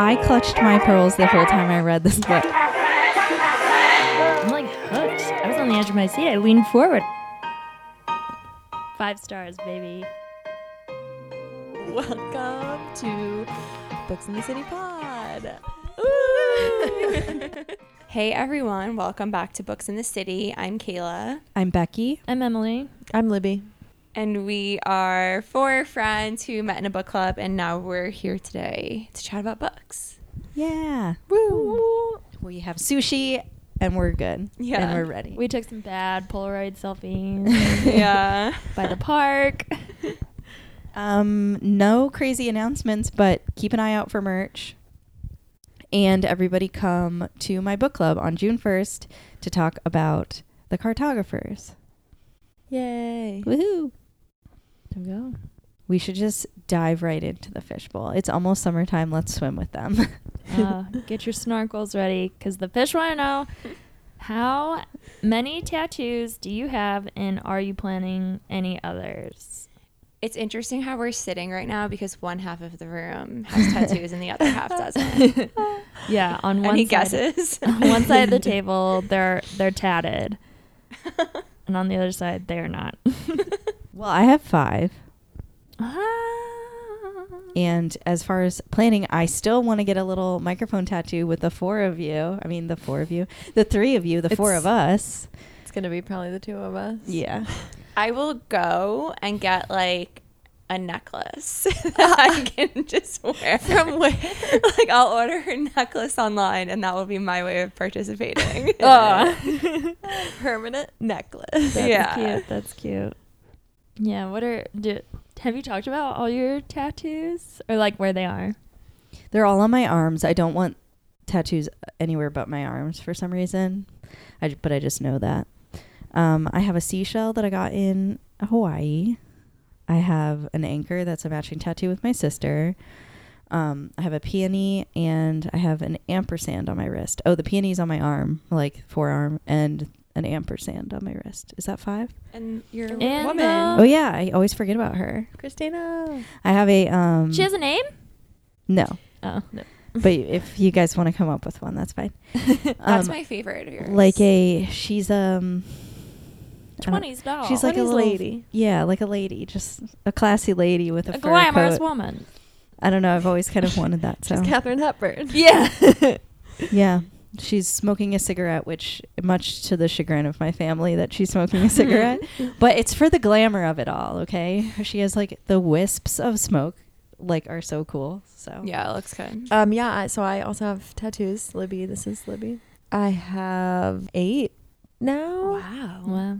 I clutched my pearls the whole time I read this book. I'm like hooked. I was on the edge of my seat. I leaned forward. Five stars, baby. Welcome to Books in the City Pod. hey everyone, welcome back to Books in the City. I'm Kayla, I'm Becky. I'm Emily. I'm Libby. And we are four friends who met in a book club, and now we're here today to chat about books. Yeah. Woo! We have sushi and we're good. Yeah. And we're ready. We took some bad Polaroid selfies yeah. by the park. Um, no crazy announcements, but keep an eye out for merch. And everybody come to my book club on June 1st to talk about the cartographers. Yay. Woohoo! There we go. We should just dive right into the fishbowl. It's almost summertime. Let's swim with them. Uh, get your snorkels ready because the fish want to know how many tattoos do you have and are you planning any others? It's interesting how we're sitting right now because one half of the room has tattoos and the other half doesn't. Yeah, on one Any side, guesses? on one side of the table they're they're tatted, and on the other side they're not. Well, I have five. Ah. And as far as planning, I still want to get a little microphone tattoo with the four of you. I mean, the four of you, the three of you, the four of us. It's going to be probably the two of us. Yeah. I will go and get like a necklace that I can just wear. From where? like I'll order a necklace online and that will be my way of participating. Oh. Permanent necklace. That's Yeah. cute. That's cute. Yeah. What are do? Have you talked about all your tattoos or like where they are? They're all on my arms. I don't want tattoos anywhere but my arms for some reason. I but I just know that. Um, I have a seashell that I got in Hawaii. I have an anchor that's a matching tattoo with my sister. Um, I have a peony and I have an ampersand on my wrist. Oh, the peony's on my arm, like forearm, and an ampersand on my wrist. Is that five? And you're a And, woman. uh, oh yeah, I always forget about her. Christina. I have a um. She has a name. no, Oh no. but if you guys want to come up with one, that's fine. That's Um, my favorite of yours. like a she's um Twenties doll. she's like a little lady. yeah like a lady just a classy lady with a, a fur glamorous coat. woman. i don't know i've always kind of wanted that so She's Katharine Hepburn. Yeah. yeah she's smoking a cigarette which much to the chagrin of my family that she's smoking a cigarette but it's for the glamour of it all okay she has like the wisps of smoke like are so cool so yeah, it looks good. Um, yeah, I- so I also have tattoos. Libby, this is Libby. I have eight now. Wow. Wow.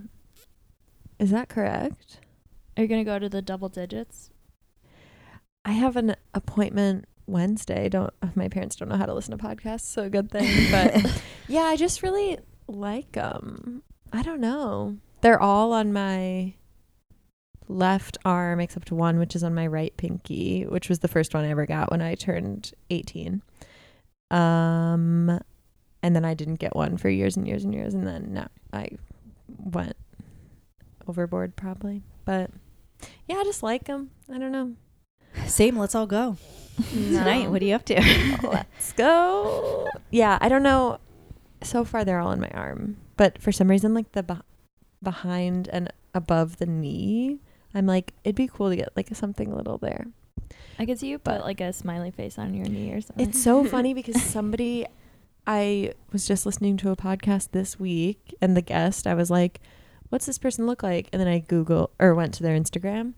Is that correct? Are you gonna go to the double digits? I have an appointment Wednesday. Don't my parents don't know how to listen to podcasts, so good thing. But yeah, I just really like them. I don't know. They're all on my left arm except one, which is on my right pinky, which was the first one I ever got when I turned 18. Um, and then I didn't get one for years and years and years, and then no, I went overboard probably. But yeah, I just like them. I don't know. same let's all go tonight what are you up to Let's go. Yeah, I don't know. So far, they're all in my arm, but for some reason, like the beh behind and above the knee, I'm like, it'd be cool to get like something little there. I could see you put like a smiley face on your knee or something. It's so funny because somebody, I was just listening to a podcast this week, and the guest, I was like, "What's this person look like?" And then I Google or went to their Instagram,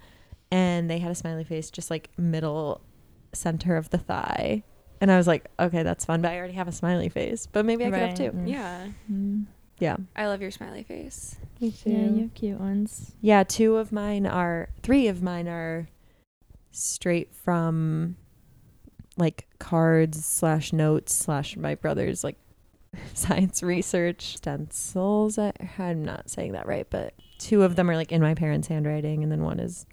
and they had a smiley face just like middle center of the thigh. And I was like, okay, that's fun, but I already have a smiley face. But maybe I could have Right. two. Mm. Yeah. Mm. Yeah. I love your smiley face. Me too. Yeah, you have cute ones. Yeah, two of mine are three of mine are straight from like cards slash notes slash my brother's like science research stencils. I, I'm not saying that right, but two of them are like in my parents' handwriting, and then one is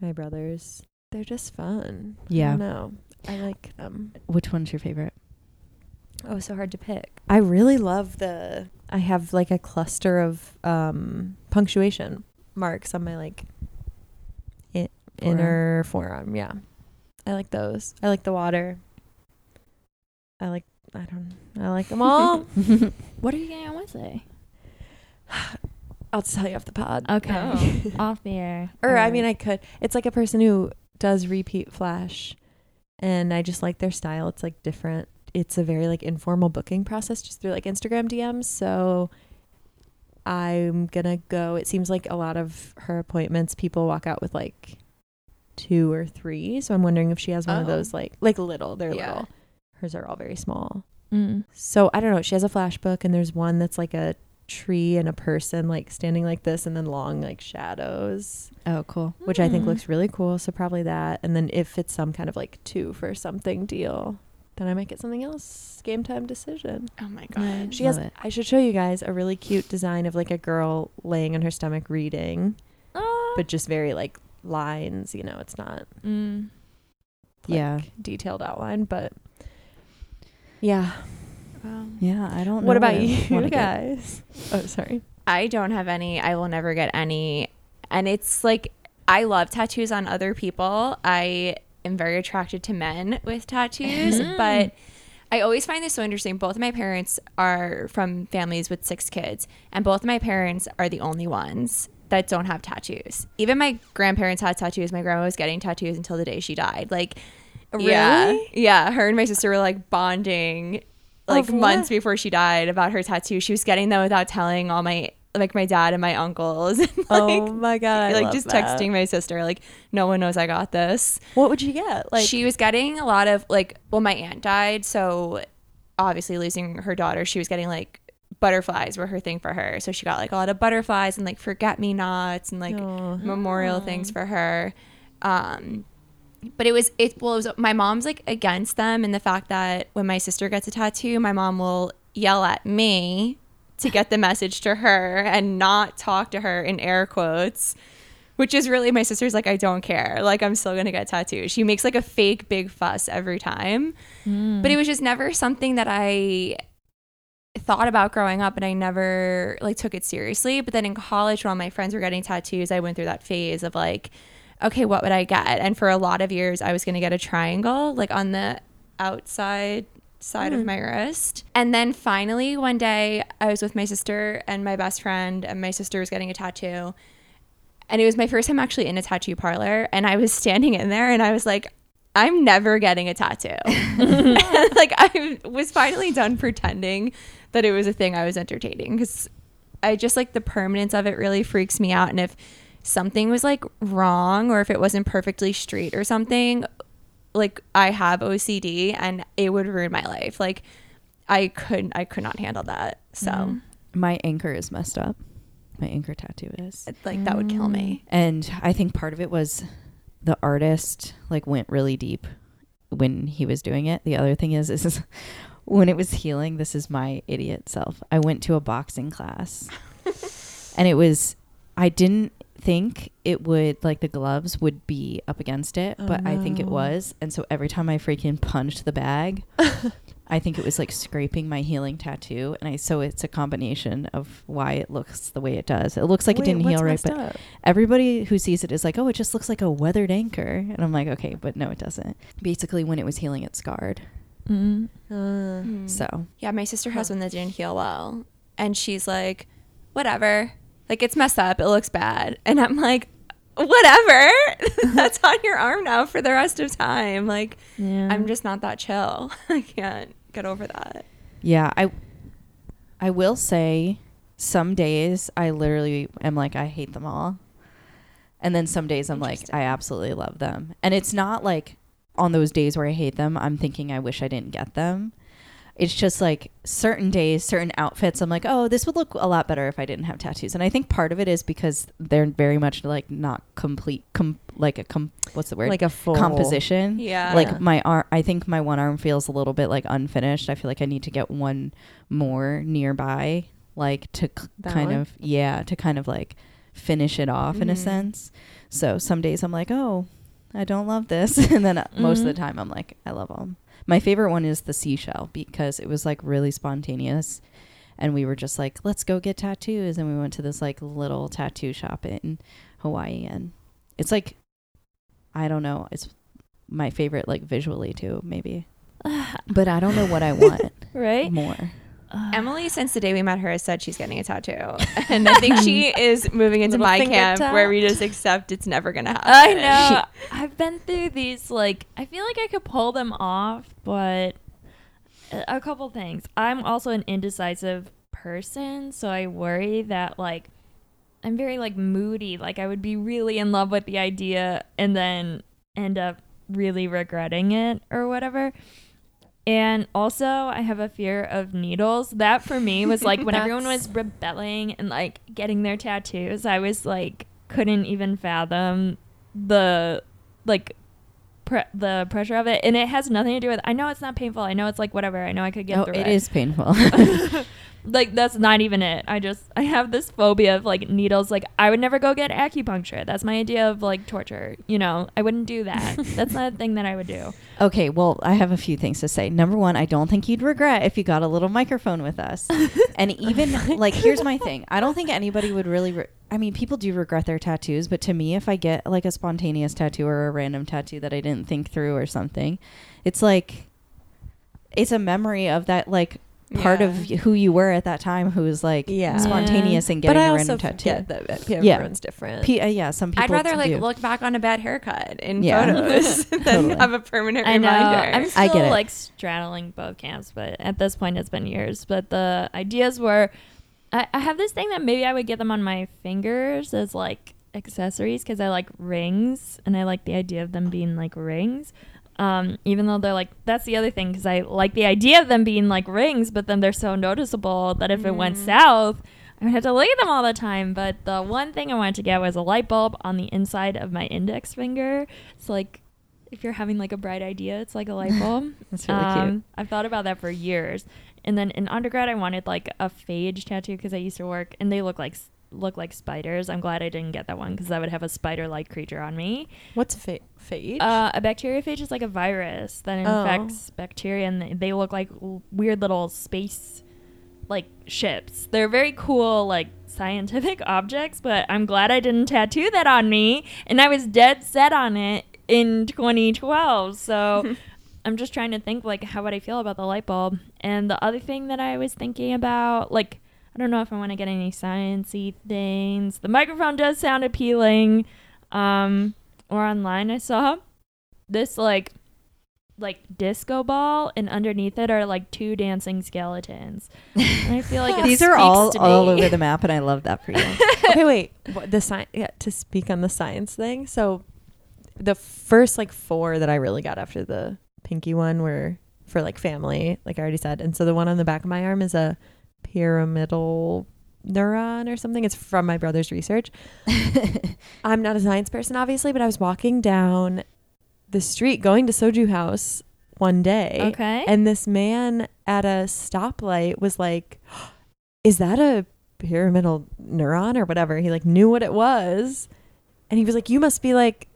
my brother's. They're just fun. I Yeah. don't know. I like them. which one's your favorite Oh, so hard to pick. I really love the. I have like a cluster of um, punctuation marks on my like i- inner forearm. Yeah, I like those. I like the water. I like I don't I like them all. What are you getting on Wednesday? I'll tell you off the pod. Okay. Oh. Off the air. Or I mean I could. It's like a person who does repeat flash and I just like their style. It's like different. It's a very like informal booking process just through like Instagram DMs. So I'm gonna go. It seems like a lot of her appointments people walk out with like two or three. So I'm wondering if she has one of Oh. those like like little. They're Yeah. little. Hers are all very small. Mm. So I don't know. She has a flash book, and there's one that's like a tree and a person like standing like this, and then long like shadows, oh, cool. which I think Mm. looks really cool. So probably that. And then if it's some kind of like two for something deal, then I might get something else. Game time decision. Oh my Nice. god. She has. it. I should show you guys a really cute design of like a girl laying on her stomach reading, Oh. but just very like lines. You know, it's not Mm. like, Yeah. detailed outline, but yeah. Wow. Yeah, I don't know. What about I you wanna get. guys? Oh, sorry. I don't have any. I will never get any. And it's like I love tattoos on other people. I am very attracted to men with tattoos, Mm. but I always find this so interesting. Both of my parents are from families with six kids, and both of my parents are the only ones that don't have tattoos. Even my grandparents had tattoos. My grandma was getting tattoos until the day she died. Like, yeah, Really? yeah. Her and my sister were like bonding, like months before she died, about her tattoo. She was getting them without telling all my like my dad and my uncles. and, like, oh my god! I like just that. texting my sister, like no one knows I got this. What would you get? Like she was getting a lot of like, well, my aunt died, so obviously losing her daughter, she was getting like butterflies were her thing for her. So she got like a lot of butterflies and like forget me nots and like memorial things for her. Um, but it was it well, it was my mom's like against them and the fact that when my sister gets a tattoo, my mom will yell at me to get the message to her and not talk to her in air quotes. Which is really my sister's like, I don't care. Like I'm still gonna get tattoos. She makes like a fake big fuss every time. Mm. But it was just never something that I thought about growing up and I never like took it seriously. But then in college when all my friends were getting tattoos, I went through that phase of like, okay, what would I get? And for a lot of years I was gonna get a triangle, like on the outside side Mm. of my wrist. And then finally one day I was with my sister and my best friend and my sister was getting a tattoo. And it was my first time actually in a tattoo parlor and I was standing in there and I was like I'm never getting a tattoo. like I was finally done pretending that it was a thing I was entertaining cuz I just like the permanence of it really freaks me out and if something was like wrong or if it wasn't perfectly straight or something like I have OCD and it would ruin my life. Like I couldn't I could not handle that. So Mhm. My anchor is messed up. My anchor tattoo is. like that would kill me. And I think part of it was the artist like went really deep when he was doing it. The other thing is is when it was healing, this is my idiot self. I went to a boxing class. and it was I didn't think it would like the gloves would be up against it, Oh, but I think it was. And so every time I freaking punched the bag, I think it was like scraping my healing tattoo, and I so it's a combination of why it looks the way it does. It looks like Wait, it didn't heal right, but up? everybody who sees it is like, "Oh, it just looks like a weathered anchor," and I'm like, "Okay, but no, it doesn't." Basically, when it was healing, it scarred. Mm. Uh. So Yeah, my sister has Huh. one that didn't heal well. And she's like, whatever. Like, it's messed up. It looks bad. And I'm like, whatever. That's on your arm now for the rest of time. Like, Yeah. I'm just not that chill. I can't get over that. yeah, I I will say some days I literally am like, I hate them all, and then some days I'm like, I absolutely love them, and it's not like on those days where I hate them, I'm thinking I wish I didn't get them. It's just like certain days, certain outfits. I'm like, oh, this would look a lot better if I didn't have tattoos. And I think part of it is because they're very much like not complete, com- like a com- what's the word? like a full composition. Yeah. Like my arm, I think my one arm feels a little bit like unfinished. I feel like I need to get one more nearby, like to c- kind one? of yeah, to kind of like finish it off in a Mhm. sense. So some days I'm like, oh, I don't love this, and then uh most of the Mhm. time I'm like, I love them. My favorite one is the seashell because it was like really spontaneous. And we were just like, let's go get tattoos. And we went to this like little tattoo shop in Hawaii. And it's like, I don't know, it's my favorite, like visually too, maybe. but I don't know what I want right? more. Uh, Emily, since the day we met her, has said she's getting a tattoo, and I think she is moving into my camp where we just accept it's never gonna happen. I know. I've been through these. Like, I feel like I could pull them off, but a couple things. I'm also an indecisive person, so I worry that like I'm very like moody. Like, I would be really in love with the idea and then end up really regretting it or whatever. And also, I have a fear of needles. That for me was like when everyone was rebelling and like getting their tattoos, I was like, couldn't even fathom the like pre- the pressure of it. And it has nothing to do with, I know it's not painful. I know it's like whatever. I know I could get Oh, through it it. is painful. like that's not even it. I just I have this phobia of like needles. Like I would never go get acupuncture. That's my idea of like torture. You know, I wouldn't do that. that's not a thing that I would do. okay, well, I have a few things to say. Number one, I don't think you'd regret if you got a little microphone with us. and even like, here's my thing. I don't think anybody would really. Re- I mean, people do regret their tattoos, but to me, if I get like a spontaneous tattoo or a random tattoo that I didn't think through or something, it's like it's a memory of that like part of who you were at that time who was like Yeah. spontaneous and But getting I a also random tattoo. get that that Yeah. everyone's different. P- uh, yeah, some people. I'd rather like do. look back on a bad haircut in Yeah. photos than Totally. have a permanent I know. reminder. I'm I still get it. like straddling both camps, but at this point, it's been years. But the ideas were, I, I have this thing that maybe I would get them on my fingers as like accessories because I like rings and I like the idea of them being like rings. Um, even though they're like that's the other thing because I like the idea of them being like rings, but then they're so noticeable that if it went Mhm. south, I would have to look at them all the time. But the one thing I wanted to get was a light bulb on the inside of my index finger. It's like if you're having like a bright idea, it's like a light bulb. That's really cute. Um, I've thought about that for years. And then in undergrad, I wanted like a phage tattoo because I used to work, and they look like look like spiders. I'm glad I didn't get that one because I would have a spider-like creature on me. What's fa- phage? Uh, a bacteriophage is like a virus that Oh. infects bacteria, and they- they look like l- weird little space like ships. They're very cool, like scientific objects. But I'm glad I didn't tattoo that on me, and I was dead set on it in 2012. So. I'm just trying to think like how would I feel about the light bulb? And the other thing that I was thinking about, like I don't know if I want to get any sciencey things. The microphone does sound appealing. Um, or online I saw this like like disco ball, and underneath it are like two dancing skeletons. And I feel like it These are all to all me. over the map, and I love that for you. okay, wait. What, the science. Yeah, to speak on the science thing. So, the first like four that I really got after the pinky one were for like family, like I already said, and so the one on the back of my arm is a pyramidal neuron or something. It's from my brother's research. I'm not a science person, obviously, but I was walking down the street going to Soju House one day. Okay. And this man at a stoplight was like, Is that a pyramidal neuron or whatever? He like knew what it was. And he was like, You must be like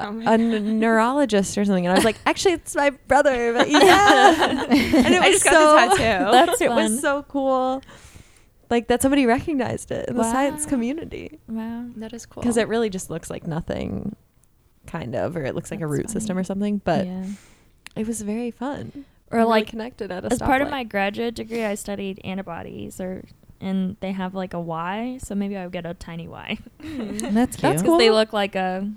Oh my a neurologist or something. And I was like, Actually, it's my brother. But yeah. and it I was just got so, the tattoo. That's it fun. was so cool. Like that somebody recognized it in the science community wow. that is cool. because it really just looks like nothing, kind of, or it looks like a That's root system or something. But yeah. it was very fun. Or Really like connected at a as part of my graduate degree, I studied antibodies, or and they have like a Y, so maybe I would get a tiny Y mm. That's cute. That's because cool. they look like a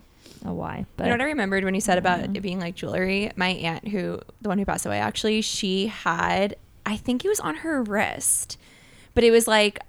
a Y. But you know what I remembered when you said about it being like jewelry? My aunt, who the one who passed away, actually, she had, I think it was on her wrist, but it was like,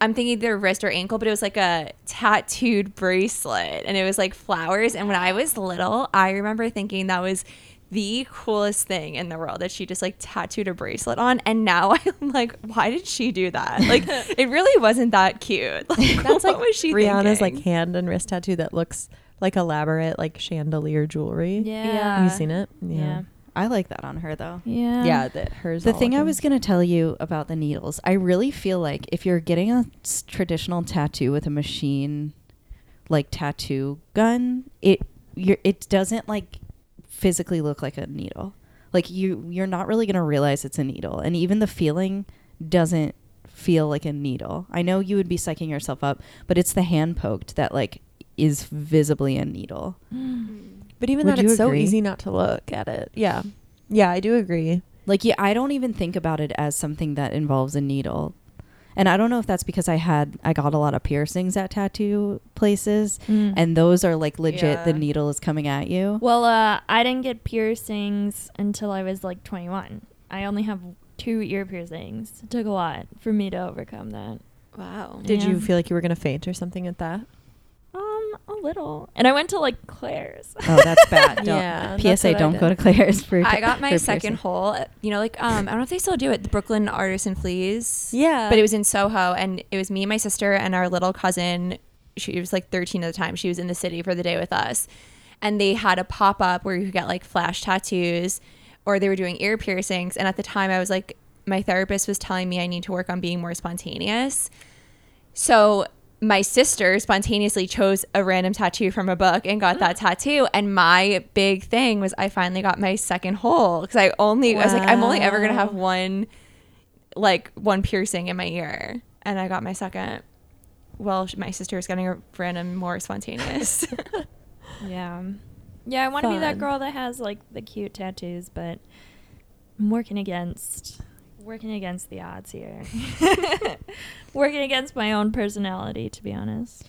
I'm thinking either wrist or ankle, but it was like a tattooed bracelet, and it was like flowers. And when I was little, I remember thinking that was the coolest thing in the world that she just like tattooed a bracelet on. And now I'm like, why did she do that? Like, it really wasn't that cute. Like, That's what like was she Rihanna's thinking? like hand and wrist tattoo that looks like elaborate like chandelier jewelry. yeah, Have you seen it? Yeah, I like that on her though. yeah, Yeah, that hers. The all thing I was going to tell you about the needles, I really feel like if you're getting a s- traditional tattoo with a machine like tattoo gun, it you're, it doesn't like physically look like a needle. Like you you're not really going to realize it's a needle and even the feeling doesn't feel like a needle. I know you would be psyching yourself up, but it's the hand poked that like is visibly a needle. But even Would that, you it's so agree? easy not to look at it. Yeah, yeah, I do agree. Like yeah, I don't even think about it as something that involves a needle. And I don't know if that's because I had I got a lot of piercings at tattoo places Mm. and those are like legit the needle is coming at you. Well, uh, I didn't get piercings until I was like 21. I only have two ear piercings. It took a lot for me to overcome that. Wow. Did Yeah. you feel like you were gonna faint or something at that? Um, a little. And I went to like Claire's. Oh, that's bad. Don't, Yeah, PSA don't go to. Claire's for I got my second piercing. hole. You know, like um, I don't know if they still do it. The Brooklyn Artists and Fleas. Yeah, but it was in Soho, and it was me, and my sister, and our little cousin. She was like 13 at the time. She was in the city for the day with us, and they had a pop up where you could get like flash tattoos, or they were doing ear piercings. And at the time, I was like, my therapist was telling me I need to work on being more spontaneous. So my sister spontaneously chose a random tattoo from a book and got that tattoo. And my big thing was I finally got my second hole because I only I was like I'm only ever gonna have one like one piercing in my ear, and I got my second. Well, my sister is getting a random more spontaneous. Yeah. Yeah, I want to be that girl that has like the cute tattoos, but I'm working against working against the odds here. working against my own personality, to be honest.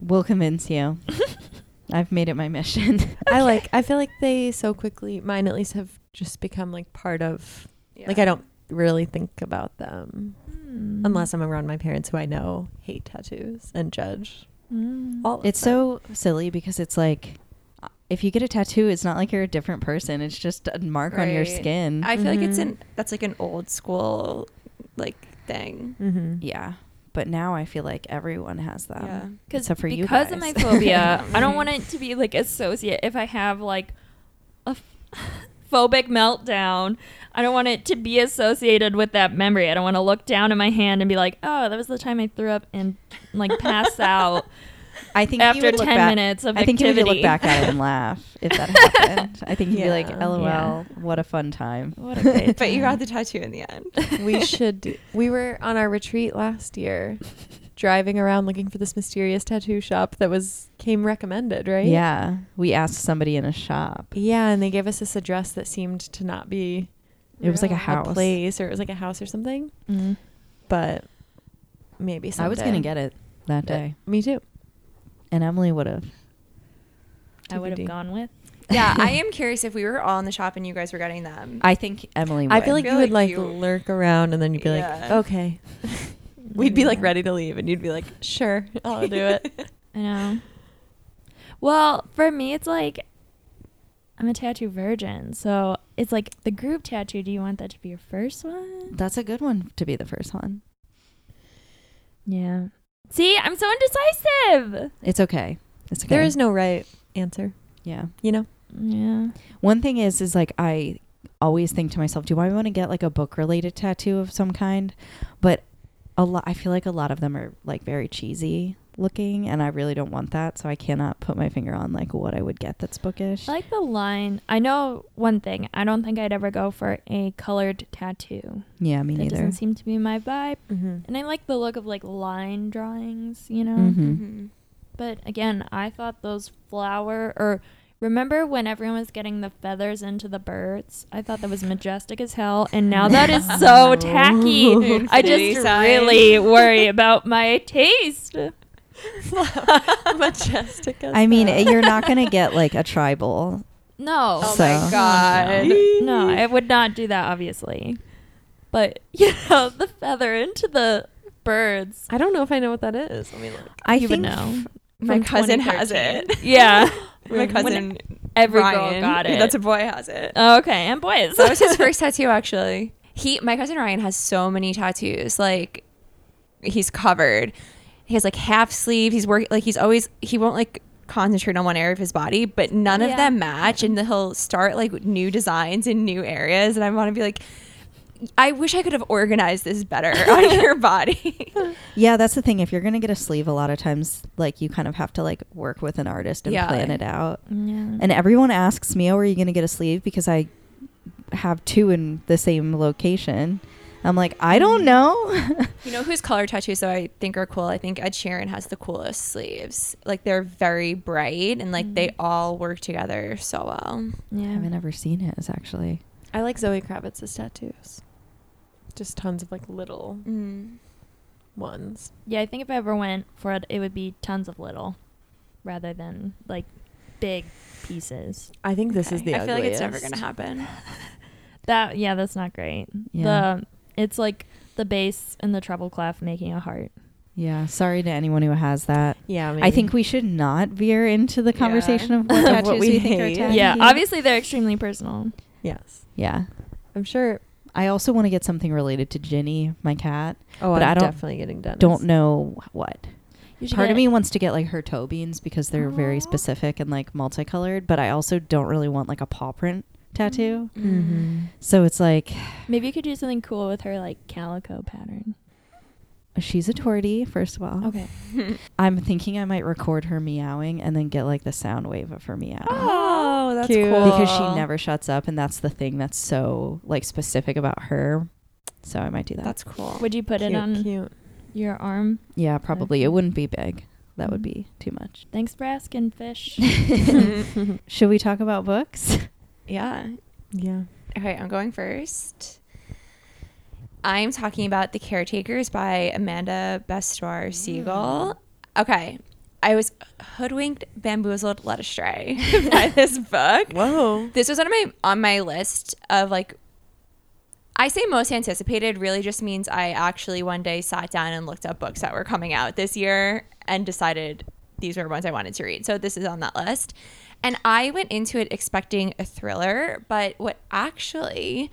We'll convince you. I've made it my mission. I like. I feel like they so quickly. Mine at least have just become like part of. Like I don't really think about them Hmm. unless I'm around my parents who I know hate tattoos and judge Mm. all. Of It's them. so silly because it's like if you get a tattoo, it's not like you're a different person. It's just a mark on your skin. I feel like it's Mhm. an that's like an old school like thing. Mhm. yeah. But now I feel like everyone has that. Yeah. Cause Except for you because of my phobia, I don't want it to be like associate. If I have like a f- phobic meltdown, I don't want it to be associated with that memory. I don't want to look down at my hand and be like, "Oh, that was the time I threw up and like pass out I think you after would look ten back- minutes of I think you would look back at it and laugh if that happened. I think you'd be like, "LOL, Yeah. what a fun time." What a great But you time. got the tattoo in the end. we should. Do, we were on our retreat last year, driving around looking for this mysterious tattoo shop that was came recommended, right? Yeah, we asked somebody in a shop. Yeah, and they gave us this address that seemed to not be It was like a house. a place, or it was like a house or something. Mm. But maybe someday. I was gonna get it that Yeah. day, Me too. And Emily would have. I would have gone with. yeah, I am curious if we were all in the shop and you guys were getting them. I think Emily. Would. I feel like feel you would like like you- lurk around, and then you'd be like, okay. We'd be like ready to leave, and you'd be like, sure, I'll do it. I know. Well, for me, it's like I'm a tattoo virgin, so it's like the group tattoo. Do you want that to be your first one? that's a good one to be the first one. Yeah. See, I'm so indecisive. It's okay. It's okay. There is no right answer, Yeah. you know. Yeah. One thing is, is like I always think to myself, do I want to get like a book related tattoo of some kind? But a lot, I feel like a lot of them are like very cheesy looking, and I really don't want that. So I cannot put my finger on like what I would get that's bookish. I like the line. I know one thing. I don't think I'd ever go for a colored tattoo. yeah, me that neither. doesn't seem to be my vibe. Mm-hmm. And I like the look of like line drawings, you know. Mhm. Mhm. But again, I thought those flower or remember when everyone was getting the feathers into the birds? I thought that was majestic as hell, and now that is so tacky. I just really worry about my taste. Majestic. As I mean, hell. you're not gonna get like a tribal. No. Oh So- my god. No, I would not do that, obviously. But you know, the feather into the birds. I don't know if I know what that is. Let me look. I you would think know. My cousin has it. Yeah. My When cousin Every Ryan, girl got it. That's a boy has it. Oh, okay, and boys. that was his first tattoo actually. He my cousin Ryan has so many tattoos. Like he's covered. He has like half sleeve. He's working like he's always he won't like concentrate on one area of his body, but none of them match and he'll start like new designs in new areas and I want to be like I wish I could have organized this better on your body. Yeah, that's the thing. If you're gonna get a sleeve, a lot of times like you kind of have to like work with an artist and Yeah. plan it out. yeah. And everyone asks me, "Oh, are you going to get a sleeve?" Because I have two in the same location. I'm like, I don't know. You know whose color tattoos though I think are cool? I think Ed Sheeran has the coolest sleeves. Like they're very bright and like they Mm. all work together so well. Yeah, I haven't ever seen his actually. I like Zoe Kravitz's tattoos. Just tons of like little Mm. ones. Yeah, I think if I ever went for it, it would be tons of little, rather than like big pieces. I think this is the I feel like it's never gonna happen. That yeah, that's not great. Yeah. The it's like the bass and the treble clef making a heart. Yeah. Sorry to anyone who has that. Yeah, I think we should not veer into the conversation of what Of tattoos what we, we think are hate. tacky. Yeah, obviously they're extremely personal. yes. Yeah. I'm sure. I also want to get something related to Ginny, my cat. Oh, But I'm I don't- definitely getting done. Don't know what. You should Part of me wants to get like her toe beans because they're very specific and like multicolored, but I also don't really want like a paw print tattoo. Mm-hmm. So it's like Maybe you could do something cool with her like calico pattern. she's a tortie, first of all. Okay. I'm thinking I might record her meowing and then get like the sound wave of her meow. Oh, that's Cute. cool. Because she never shuts up and that's the thing that's so like specific about her. So I might do that. That's cool. Would you put it on Cute. your arm? yeah, probably. It wouldn't be big. That would Mhm. be too much. Thanks for asking, fish. Should we talk about books? Yeah. yeah. Okay, I'm going first. I'm talking about The Caretakers by Amanda Bestor mm. Siegel. Okay. I was hoodwinked, bamboozled, led astray by this book. Whoa. This was on my on my list of like I say most anticipated really just means I actually one day sat down and looked up books that were coming out this year and decided these were ones I wanted to read. So this is on that list. And I went into it expecting a thriller, but what actually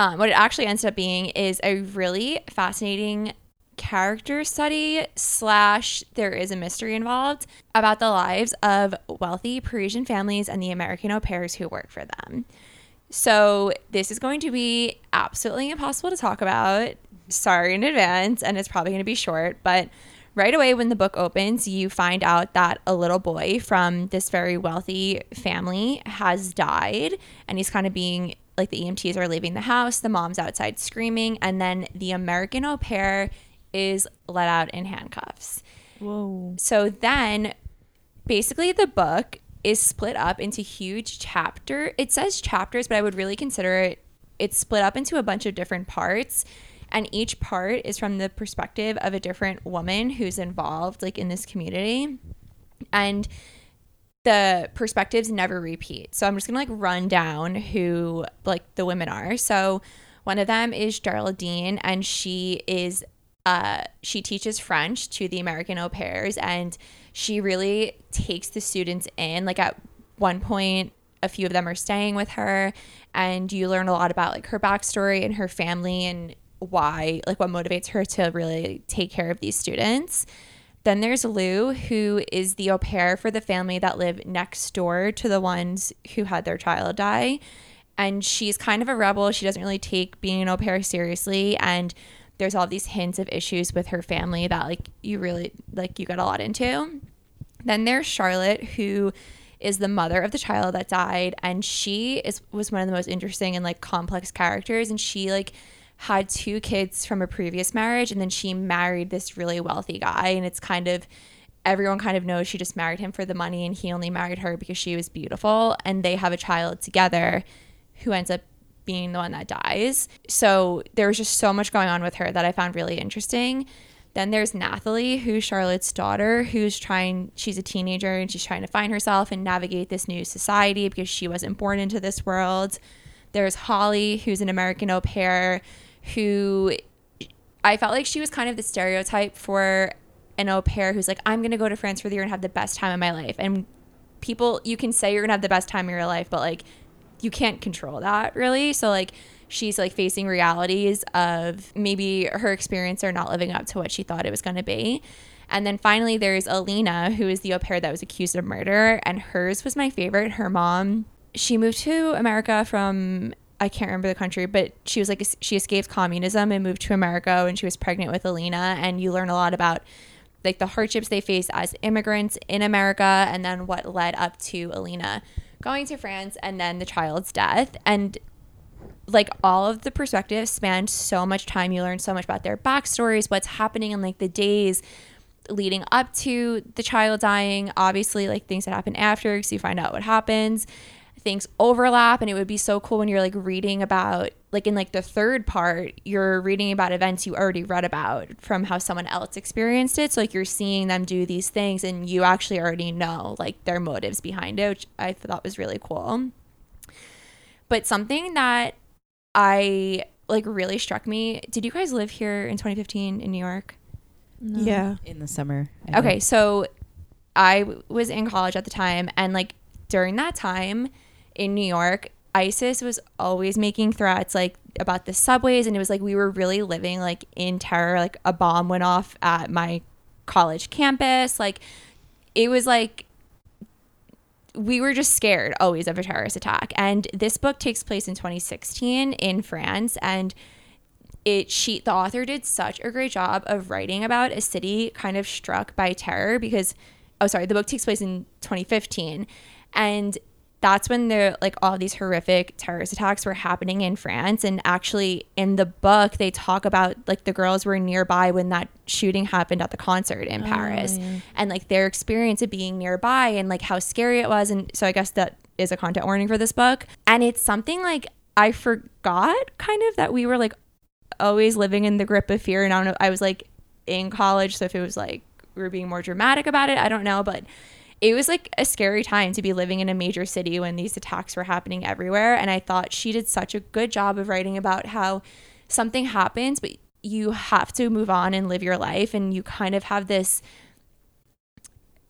um, what it actually ends up being is a really fascinating character study slash there is a mystery involved about the lives of wealthy Parisian families and the American au pairs who work for them. So this is going to be absolutely impossible to talk about. Sorry in advance, and it's probably going to be short, but right away when the book opens, you find out that a little boy from this very wealthy family has died, and he's kind of being like the EMTs are leaving the house, the mom's outside screaming, and then the American au pair is let out in handcuffs. Whoa. So then basically the book is split up into huge chapter. It says chapters, but I would really consider it it's split up into a bunch of different parts and each part is from the perspective of a different woman who's involved like in this community. And the perspectives never repeat. So I'm just gonna like run down who like the women are. So one of them is Geraldine, and she is uh she teaches French to the American au pairs, and she really takes the students in. Like at one point, a few of them are staying with her, and you learn a lot about like her backstory and her family and why like what motivates her to really take care of these students. Then there's Lou, who is the au pair for the family that live next door to the ones who had their child die. And she's kind of a rebel. She doesn't really take being an au pair seriously. And there's all these hints of issues with her family that like you really like you got a lot into. Then there's Charlotte, who is the mother of the child that died, and she is was one of the most interesting and like complex characters. And she like had two kids from a previous marriage, and then she married this really wealthy guy, and it's kind of everyone kind of knows she just married him for the money, and he only married her because she was beautiful, and they have a child together, who ends up being the one that dies. So there was just so much going on with her that I found really interesting. Then there's Nathalie, who's Charlotte's daughter, who's trying, she's a teenager and she's trying to find herself and navigate this new society because she wasn't born into this world. There's Holly, who's an American au pair, who I felt like she was kind of the stereotype for an au pair who's like, I'm going to go to France for the year and have the best time of my life. And people, you can say you're going to have the best time of your life, but like, you can't control that really. So, like, she's like facing realities of maybe her experience or not living up to what she thought it was going to be. And then finally, there's Alina, who is the au pair that was accused of murder. And hers was my favorite. Her mom, she moved to America from, I can't remember the country, but she was like, she escaped communism and moved to America when she was pregnant with Alina. And you learn a lot about like the hardships they face as immigrants in America and then what led up to Alina going to France and then the child's death. And like all of the perspectives span so much time. You learn so much about their backstories, what's happening in like the days leading up to the child dying. Obviously, like things that happen after, because you find out what happens. Things overlap and it would be so cool when you're like reading about like in like the third part you're reading about events you already read about from how someone else experienced it so like you're seeing them do these things and you actually already know like their motives behind it which i thought was really cool but something that i like really struck me did you guys live here in 2015 in new york No. Yeah. in the summer. I Okay, think. so I w- was in college at the time, and like during that time in New York, ISIS was always making threats like about the subways, and it was like we were really living like in terror. Like a bomb went off at my college campus. Like it was like we were just scared always of a terrorist attack. And this book takes place in 2016 in France, and it she the author did such a great job of writing about a city kind of struck by terror because oh sorry the book takes place in 2015 and that's when the like all these horrific terrorist attacks were happening in France. And actually in the book they talk about like the girls were nearby when that shooting happened at the concert in Oh, Paris. yeah. and like their experience of being nearby and like how scary it was. And so I guess that is a content warning for this book. And it's something like I forgot kind of that we were like always living in the grip of fear. And I don't know I was like in college. So if it was like we were being more dramatic about it I don't know. But it was like a scary time to be living in a major city when these attacks were happening everywhere and I thought she did such a good job of writing about how something happens but you have to move on and live your life and you kind of have this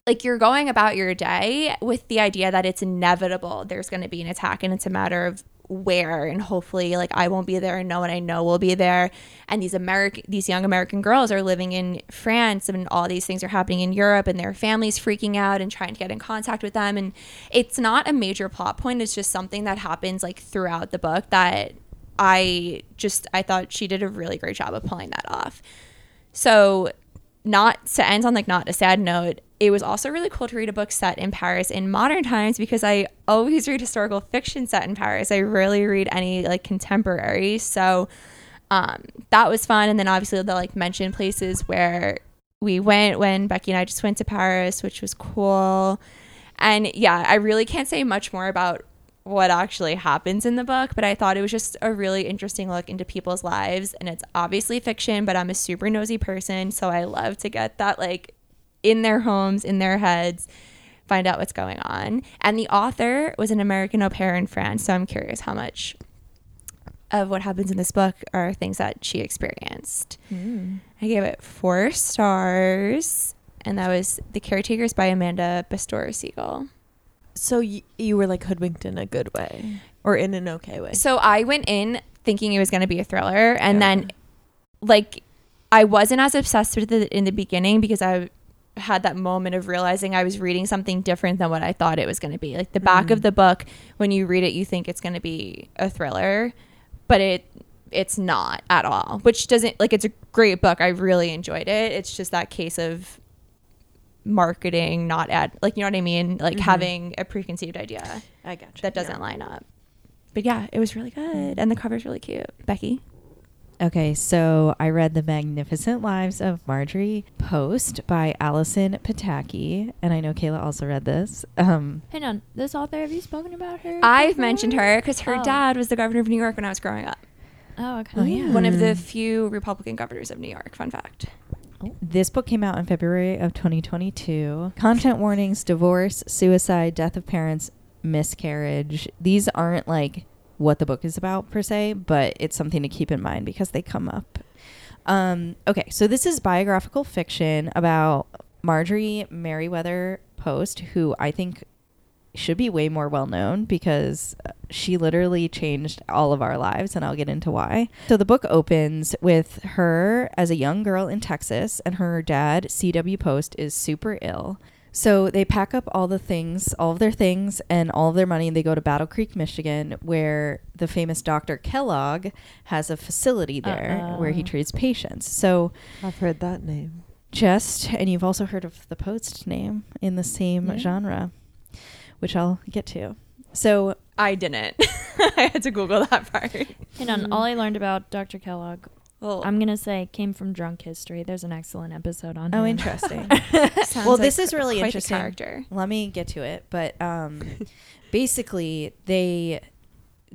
like you're going about your day with the idea that it's inevitable there's going to be an attack and it's a matter of where and hopefully like I won't be there and no one I know will be there. And these American these young American girls are living in France and all these things are happening in Europe and their families freaking out and trying to get in contact with them. And it's not a major plot point. It's just something that happens like throughout the book that I just I thought she did a really great job of pulling that off. So not to end on like not a sad note it was also really cool to read a book set in paris in modern times because i always read historical fiction set in paris. I rarely read any like contemporary. So um, that was fun. And then obviously they'll like mention places where we went when becky and i just went to paris which was cool. And yeah i really can't say much more about what actually happens in the book, but I thought it was just a really interesting look into people's lives. And it's obviously fiction, but I'm a super nosy person. So I love to get that like in their homes, in their heads, find out what's going on. And the author was an American au pair in France. So I'm curious how much of what happens in this book are things that she experienced. Hmm. I gave it four stars. And that was The Caretakers by Amanda Bestor Siegel. So y- you were like hoodwinked in a good way or in an okay way. So I went in thinking it was going to be a thriller, and Yeah. then like I wasn't as obsessed with it in the beginning because I had that moment of realizing I was reading something different than what I thought it was going to be. Like the back Mm. of the book, when you read it, you think it's going to be a thriller, but it it's not at all. Which doesn't like it's a great book. I really enjoyed it. It's just that case of marketing not ad like you know what I mean, like Mhm. having a preconceived idea I got that doesn't line up. But yeah, it was really good, and the cover's really cute. Becky, Okay, so I read The Magnificent Lives of Marjorie Post by Allison Pataki, and I know Kayla also read this. Um, Hang on, this author, have you spoken about her? I've before? mentioned her because her Oh. dad was the governor of New York when I was growing up. Oh, okay. Oh, yeah. One of the few Republican governors of New York. Fun fact. This book came out in February of 2022. Content warnings, divorce, suicide, death of parents, miscarriage. These aren't like what the book is about per se, but it's something to keep in mind because they come up. Um, okay, so this is biographical fiction about Marjorie Merriweather Post, who I think should be way more well known because uh, she literally changed all of our lives, and I'll get into why. So the book opens with her as a young girl in Texas, and her dad, C.W. Post, is super ill. So they pack up all the things, all of their things, and all of their money, and they go to Battle Creek, Michigan, where the famous Dr. Kellogg has a facility there where he treats patients. So I've heard that name. just, and you've also heard of the Post name in the same Yeah. genre, which I'll get to. So I didn't. I had to Google that part. Hang on, all I learned about Dr. Kellogg, Well, I'm gonna say, came from Drunk History. There's an excellent episode on. Oh, him. interesting. well, like this is really quite interesting. character. Let me get to it, but um, basically they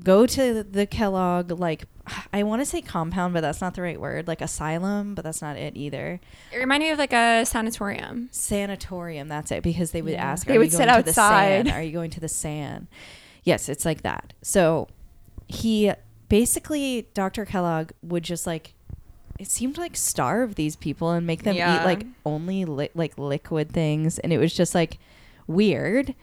go to the Kellogg like I want to say compound, but that's not the right word. Like asylum, but that's not it either. It reminded me of like a sanatorium. Sanatorium, that's it. Because they would Yeah. ask, They "Are would you sit going to the outside. sand? Are you going to the sand?" Yes, it's like that. So he basically, Dr. Kellogg would just like it seemed like starve these people and make them Yeah. eat like only li- like liquid things, and it was just like weird.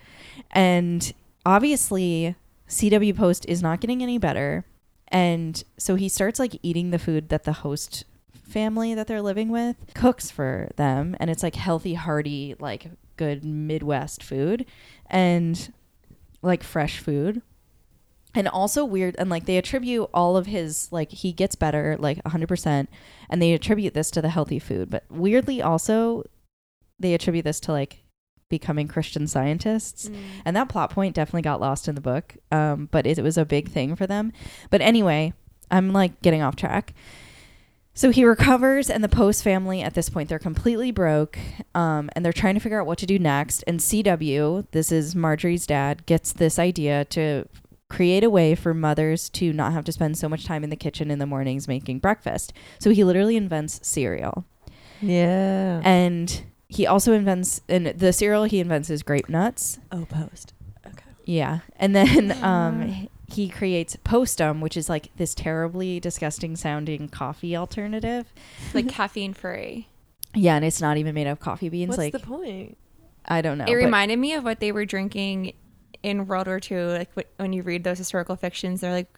And obviously, CW Post is not getting any better. And so he starts like eating the food that the host family that they're living with cooks for them. And it's like healthy, hearty, like good Midwest food and like fresh food. And also weird. And like they attribute all of his, like, he gets better, like 100%. And they attribute this to the healthy food. But weirdly, also, they attribute this to like becoming Christian scientists. And that plot point definitely got lost in the book, um, but it, was a big thing for them. But anyway, I'm like getting off track. So he recovers, and the Post family at this point they're completely broke, um, and they're trying to figure out what to do next. And CW, this is Marjorie's dad, gets this idea to create a way for mothers to not have to spend so much time in the kitchen in the mornings making breakfast. So he literally invents cereal. Yeah. And he also invents, in the cereal he invents is grape nuts. oh, post. Okay. Yeah. And then um, he creates Postum, which is like this terribly disgusting sounding coffee alternative. like caffeine free. Yeah, and it's not even made of coffee beans. What's like the point? I don't know. it reminded me of what they were drinking in World War II. Like when you read those historical fictions, they're like,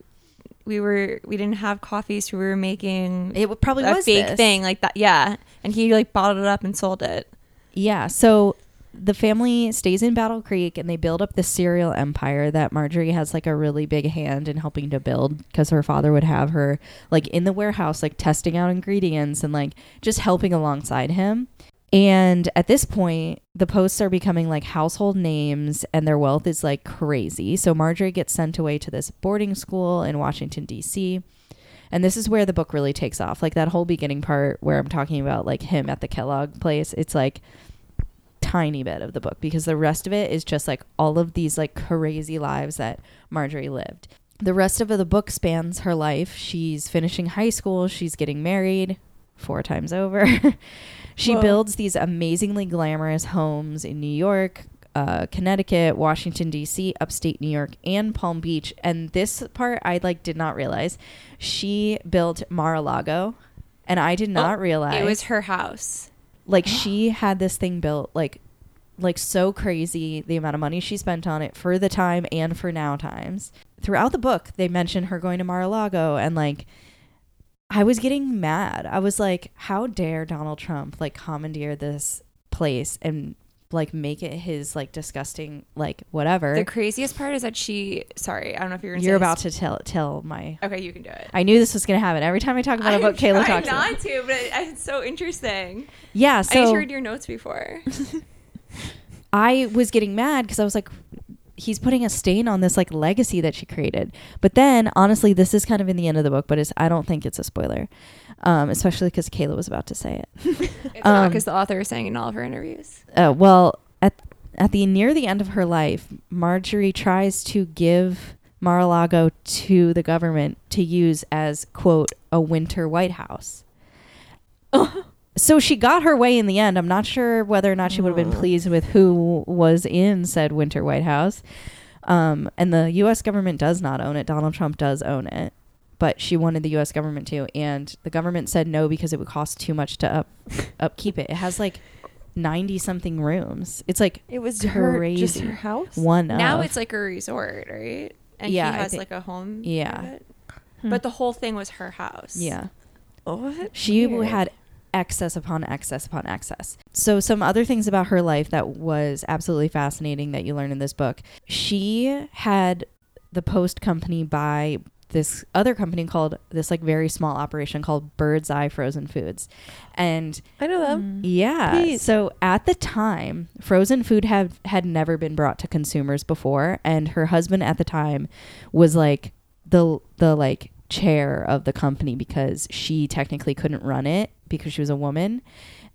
we were we didn't have coffee, so we were making it w- probably a was fake this. thing like that. Yeah, and he like bottled it up and sold it. Yeah. So the family stays in Battle Creek and they build up the cereal empire that Marjorie has like a really big hand in helping to build because her father would have her like in the warehouse, like testing out ingredients and like just helping alongside him. And at this point, the posts are becoming like household names and their wealth is like crazy. So Marjorie gets sent away to this boarding school in Washington, D.C. And this is where the book really takes off. Like that whole beginning part where I'm talking about like him at the Kellogg place, it's like tiny bit of the book because the rest of it is just like all of these like crazy lives that Marjorie lived. The rest of the book spans her life. She's finishing high school, she's getting married four times over. she Whoa. builds these amazingly glamorous homes in New York, uh, Connecticut, Washington D.C., upstate New York, and Palm Beach. And this part I like did not realize. She built Mar-a-Lago, and I did not realize It was her house. like she had this thing built like like so crazy the amount of money she spent on it for the time and for now times throughout the book they mention her going to mar-a-lago and like i was getting mad i was like how dare donald trump like commandeer this place and like make it his like disgusting like whatever The craziest part is that she. Sorry, I don't know if you're. Gonna you're about this. to tell tell my Okay, you can do it. i knew this was gonna happen every time i talk about a book kayla I'm talks about not to, but it, it's so interesting. yeah I so to read your notes before. I was getting mad because I was like, he's putting a stain on this like legacy that she created. But then, honestly, this is kind of in the end of the book, but it's I don't think it's a spoiler, um, especially because Kayla was about to say it. It's not Um, because the author is saying in all of her interviews. Uh, well, at at the near the end of her life, Marjorie tries to give Mar-a-Lago to the government to use as quote a winter White House. so she got her way in the end. I'm not sure whether or not she would have been Oh. pleased with who was in said winter White House. Um, and the U.S. government does not own it. Donald Trump does own it, but she wanted the U.S. government to, and the government said no because it would cost too much to up upkeep it. It has like ninety something rooms. It's like It was her just her house. one. Now of. it's like a resort, right? And Yeah, he has think- like a home. Yeah. Hmm. But the whole thing was her house. yeah. What? She Weird. had excess upon excess upon excess. So some other things about her life that was absolutely fascinating that you learn in this book. She had the post company buy this other company called this like very small operation called Bird's Eye Frozen Foods. And I know them. Mm. yeah. Please. So at the time, frozen food had had never been brought to consumers before, and her husband at the time was like the the like chair of the company because she technically couldn't run it because she was a woman,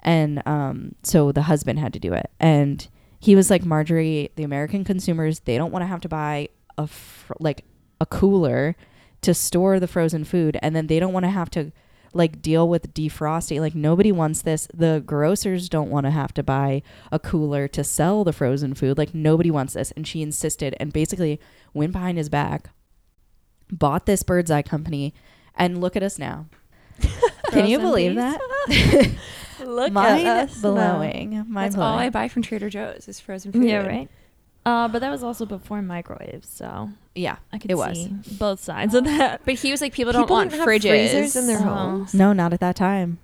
and um, so the husband had to do it, and he was like Marjorie, the American consumers, they don't want to have to buy a fr- like a cooler to store the frozen food and then they don't want to have to like deal with defrosting. Like nobody wants this. The grocers don't want to have to buy a cooler to sell the frozen food. Like nobody wants this. And she insisted and basically went behind his back, bought this bird's eye company, and look at us now. Can you believe peas? that? Look Mind at us now. blowing. Mind That's blowing. all I buy from Trader Joe's is frozen food. Yeah, right. Uh, but that was also before microwaves, so yeah, I could it was. see both sides of that. But he was like, people don't People want didn't have fridges freezers in their Oh. homes. No, not at that time.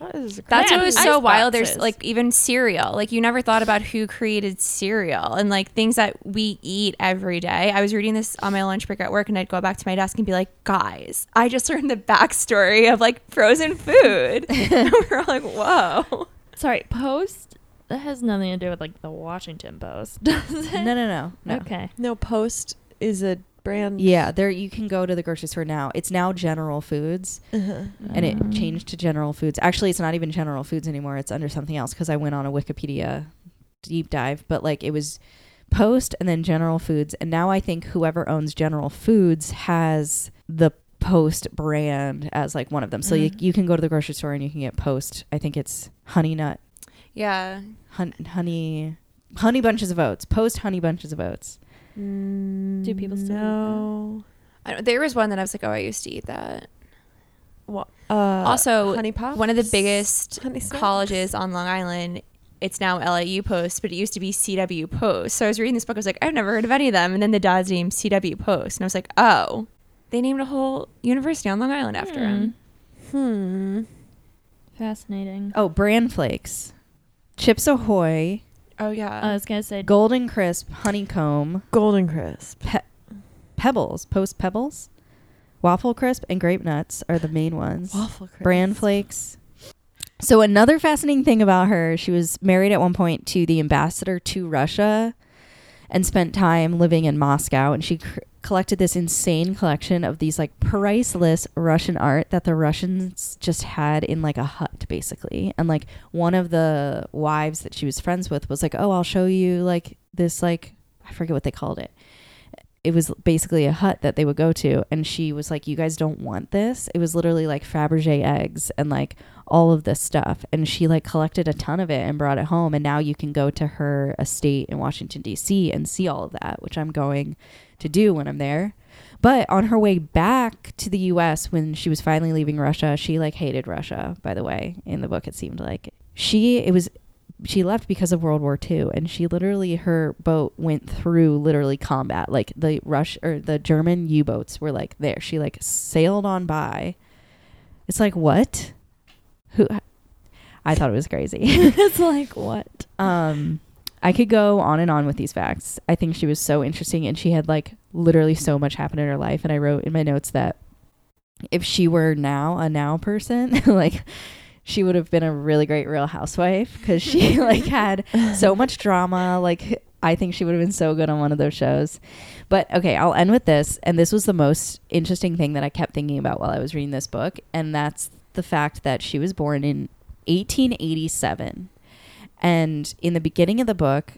That is That's what was ice so wild. There's like even cereal. Like you never thought about who created cereal and like things that we eat every day. I was reading this on my lunch break at work, and I'd go back to my desk and be like, "Guys, I just learned the backstory of like frozen food." and we're all like, "Whoa!" Sorry, Post. That has nothing to do with like the Washington Post, does it? No, no, no, no. Okay. No, Post is a brand. Yeah, there you can go to the grocery store now. It's now General Foods, Uh-huh. and it Um, changed to General Foods. Actually, it's not even General Foods anymore. It's under something else because I went on a Wikipedia deep dive. But like it was Post and then General Foods, and now I think whoever owns General Foods has the Post brand as like one of them. So you, Mhm. you can go to the grocery store and you can get Post. I think it's Honey Nut, Yeah, hun- honey, honey bunches of oats. Post honey bunches of oats. Do people still eat that? no. I there was one that I was like, "Oh, I used to eat that." What? Uh, Also, honey pops. One of the biggest Honey colleges on Long Island. It's now LIU Post, but it used to be CW Post. So I was reading this book. I was like, I've never heard of any of them. And then the dad's name CW Post, and I was like, oh, they named a whole university on Long Island after him. Hmm. Fascinating. Oh, bran flakes, Chips Ahoy, Oh yeah. I was gonna say Golden Crisp, Honeycomb, Golden crisp. Pe- Pebbles, Post Pebbles, Waffle Crisp, and Grape Nuts are the main ones. Waffle crisp. Bran flakes. So another fascinating thing about her, she was married at one point to the ambassador to Russia, and spent time living in Moscow. And she cr- collected this insane collection of these like priceless Russian art that the Russians just had in like a hut, basically. And like one of the wives that she was friends with was like, "Oh, I'll show you like this like I forget what they called it." it was basically a hut that they would go to and she was like you guys don't want this it was literally like fabergé eggs and like all of this stuff and she like collected a ton of it and brought it home and now you can go to her estate in washington d.c and see all of that which i'm going to do when i'm there. But on her way back to the us when she was finally leaving russia she like hated russia by the way in the book it seemed like. She it was she left because of World War II and she literally her boat went through literally combat. Like the Rush or the German U-boats were like there. She like sailed on by. It's like what? Who I thought it was crazy. It's like what? um I could go on and on with these facts. I think she was so interesting and she had like literally so much happen in her life and I wrote in my notes that if she were now a now person like she would have been a really great real housewife because she like had so much drama. Like i think she would have been so good on one of those shows. But okay i'll end with this and this was the most interesting thing that i kept thinking about while i was reading this book and that's the fact that she was born in 1887 and in the beginning of the book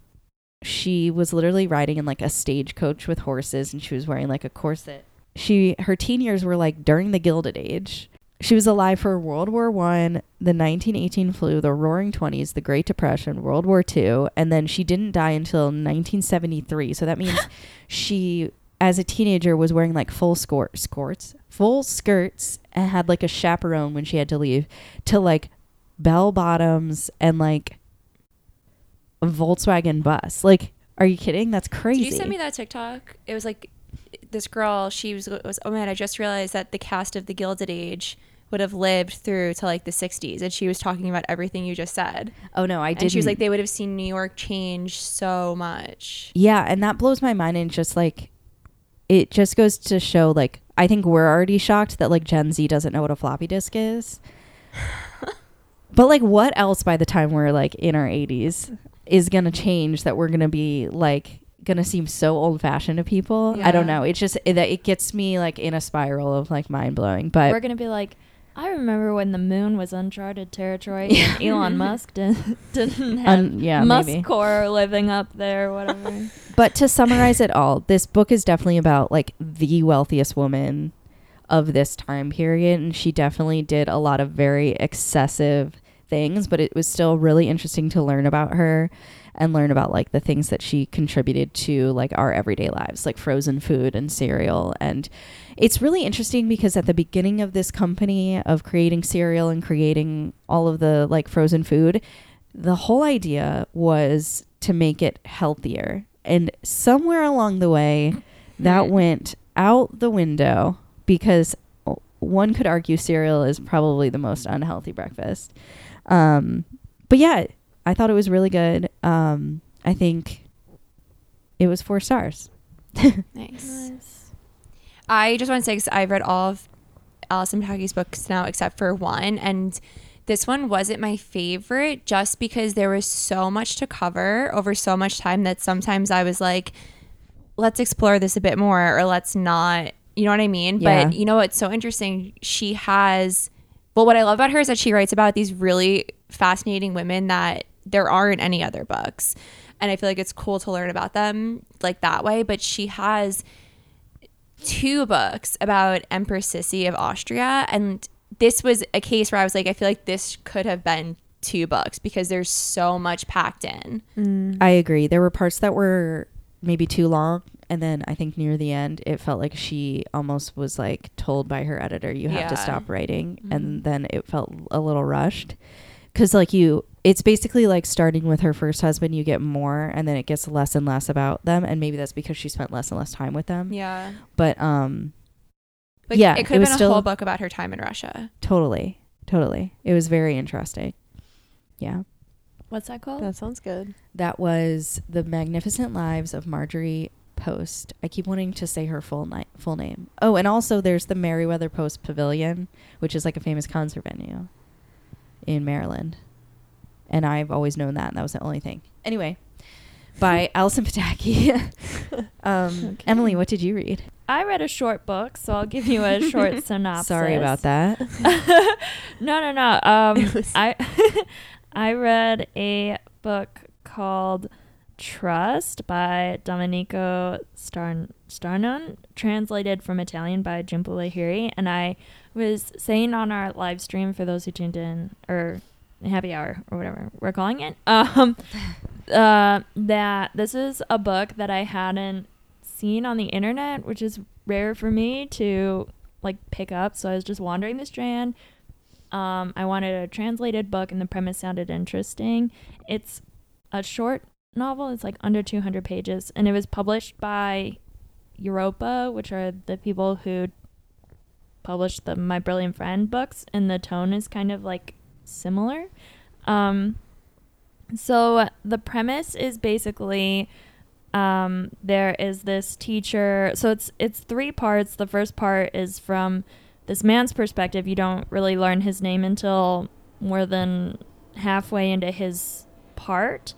she was literally riding in like a stagecoach with horses and she was wearing like a corset she her teen years were like during the gilded age she was alive for World War One, the 1918 flu, the Roaring Twenties, the Great Depression, World War Two, and then she didn't die until 1973. So that means she, as a teenager, was wearing like full skort, skirts, full skirts, and had like a chaperone when she had to leave, to like bell bottoms and like Volkswagen bus. Like, are you kidding? That's crazy. Did you send me that TikTok? It was like this girl. She was, was oh man, I just realized that the cast of The Gilded Age would have lived through to like the 60s, and she was talking about everything you just said. oh no, I did. And she was like, they would have seen New York change so much. Yeah, and that blows my mind and just like it just goes to show like I think we're already shocked that like Gen Z doesn't know what a floppy disk is. but like what else by the time we're like in our 80s is going to change that we're going to be like going to seem so old fashioned to people? I don't know. It's just it, it gets me like in a spiral of like mind blowing. But We're gonna be like, I remember when the moon was uncharted territory and Elon Musk didn't, didn't have Un- yeah, Musk maybe. core living up there, whatever. But to summarize it all, this book is definitely about like the wealthiest woman of this time period and she definitely did a lot of very excessive things, but it was still really interesting to learn about her and learn about like the things that she contributed to like our everyday lives, like frozen food and cereal and it's really interesting because at the beginning of this company of creating cereal and creating all of the like frozen food, the whole idea was to make it healthier. And somewhere along the way, that mm-hmm. went out the window because oh, one could argue cereal is probably the most unhealthy breakfast. Um, but yeah, I thought it was really good. Um, I think it was four stars. Nice. I just want to say, because I've read all of Allison Pataki's books now except for one, and this one wasn't my favorite just because there was so much to cover over so much time that sometimes I was like, let's explore this a bit more, or let's not. You know what I mean? Yeah. But you know what's so interesting? She has. Well, what I love about her is that she writes about these really fascinating women that there aren't any other books. And I feel like it's cool to learn about them like that way. But she has two books about Empress Sisi of Austria. And this was a case where I was like, I feel like this could have been two books because there's so much packed in. I agree. There were parts that were maybe too long. And then I think near the end, it felt like she almost was like told by her editor, you have to stop writing. And then it felt a little rushed. Cause like you, it's basically like starting with her first husband, you get more and then it gets less and less about them. And maybe that's because she spent less and less time with them. Yeah. But, um, But Yeah, it it could have was been a whole book about her time in Russia. totally, totally. It was very interesting. Yeah. What's that called? That sounds good. That was The Magnificent Lives of Marjorie Post. I keep wanting to say her full ni- full name. Oh, and also there's the Merriweather Post Pavilion, which is like a famous concert venue in Maryland. And I've always known that, and that was the only thing. Anyway, by Allison Pataki. um, Okay. Emily, what did you read? I read a short book, so I'll give you a short synopsis. Sorry about that. no, no, no. Um, I I read a book called Trust by Domenico Star- Starnone, translated from Italian by Jhumpa Lahiri. And I was saying on our live stream for those who tuned in, or happy hour, or whatever we're calling it, um, uh, that this is a book that I hadn't seen on the internet, which is rare for me to like pick up. So I was just wandering the strand. Um, I wanted a translated book, and the premise sounded interesting. It's a short novel. It's like under 200 pages, and it was published by Europa, which are the people who published the My Brilliant Friend books, and the tone is kind of like similar. Um, so the premise is basically um, there is this teacher. So it's it's three parts. The first part is from this man's perspective. You don't really learn his name until more than halfway into his part.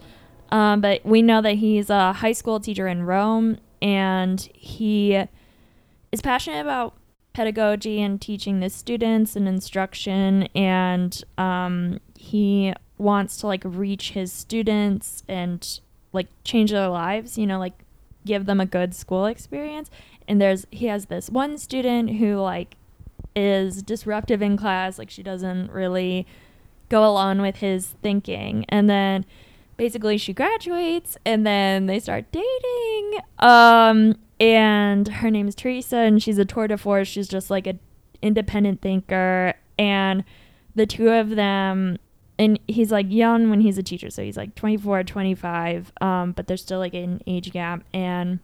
Um, but we know that he's a high school teacher in Rome, and he is passionate about pedagogy and teaching the students and instruction, and um, he wants to like reach his students and like change their lives. You know, like give them a good school experience. And there's he has this one student who like is disruptive in class, like she doesn't really go along with his thinking, and then basically she graduates and then they start dating um and her name is teresa and she's a tour de force. She's just like an independent thinker and the two of them and he's like young when he's a teacher so he's like 24 25 um but there's still like an age gap and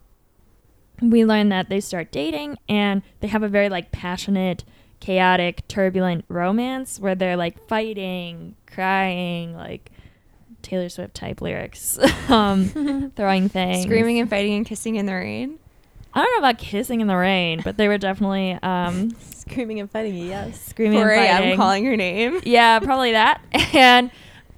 we learn that they start dating and they have a very like passionate chaotic turbulent romance where they're like fighting crying like Taylor Swift type lyrics, um, throwing things, Screaming and fighting and kissing in the rain. I don't know about kissing in the rain, but they were definitely um, Screaming and fighting, yes. screaming 4 and a.m. calling her name. yeah, probably that. And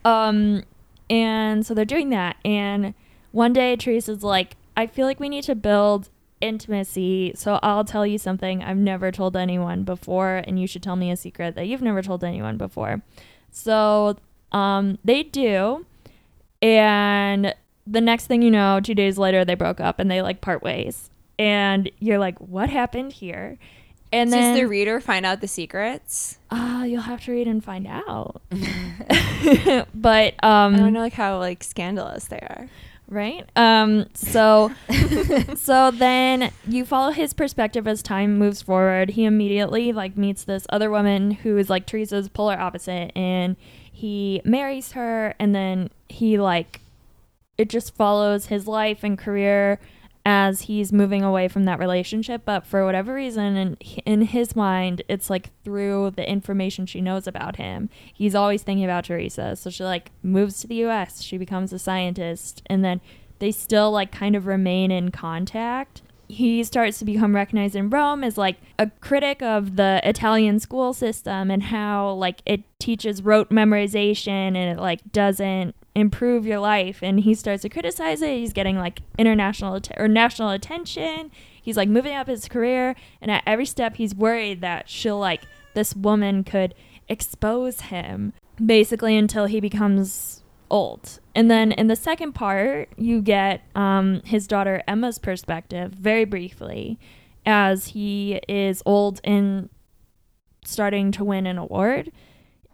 um, and so they're doing that. And one day Teresa's like, I feel like we need to build intimacy. So I'll tell you something I've never told anyone before, and you should tell me a secret that you've never told anyone before. So um, they do, and the next thing you know, two days later, they broke up and they like part ways, and you're like, what happened here? And then Does then the reader find out the secrets? Ah, you'll have to read and find out. but um I don't know like how like scandalous they are. right? Um so so then you follow his perspective as time moves forward. He immediately like meets this other woman who is like Teresa's polar opposite and he marries her and then he like it just follows his life and career as he's moving away from that relationship. But for whatever reason in, in his mind it's like through the information she knows about him he's always thinking about teresa. So she like moves to the us she becomes a scientist and then they still like kind of remain in contact. He starts to become recognized in Rome as like a critic of the Italian school system and how like it teaches rote memorization and it like doesn't improve your life and he starts to criticize it he's getting like international att- or national attention he's like moving up his career and at every step he's worried that she'll like this woman could expose him basically until he becomes old. And then in the second part, you get um, his daughter Emma's perspective very briefly as he is old and starting to win an award.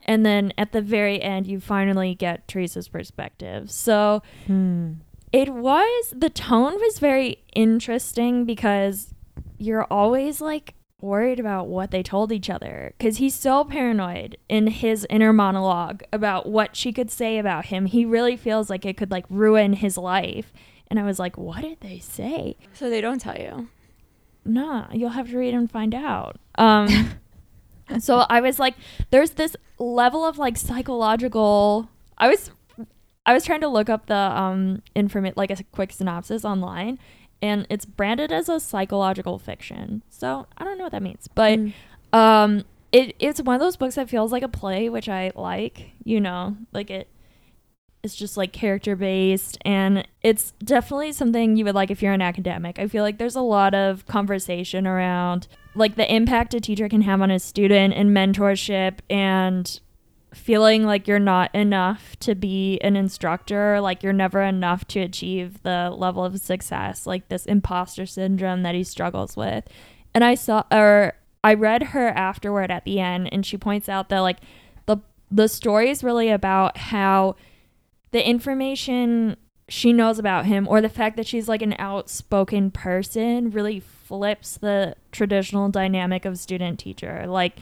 And then at the very end, you finally get Teresa's perspective. So Hmm. it was, the tone was very interesting because you're always like worried about what they told each other because he's so paranoid in his inner monologue about what she could say about him. He really feels like it could like ruin his life. And I was like, what did they say? So they don't tell you. Nah, you'll have to read and find out. Um, so I was like, there's this level of like psychological. I was, I was trying to look up the um informa- like a quick synopsis online, and it's branded as a psychological fiction. So I don't know what that means, but Mm. um, it it's one of those books that feels like a play, which I like. You know, like it. It's just like character based, and it's definitely something you would like if you're an academic. I feel like there's a lot of conversation around like the impact a teacher can have on a student and mentorship and feeling like you're not enough to be an instructor, like you're never enough to achieve the level of success, like this imposter syndrome that he struggles with. And I saw or I read her afterward at the end and she points out that like the the story is really about how the information she knows about him or the fact that she's like an outspoken person really flips the traditional dynamic of student teacher. Like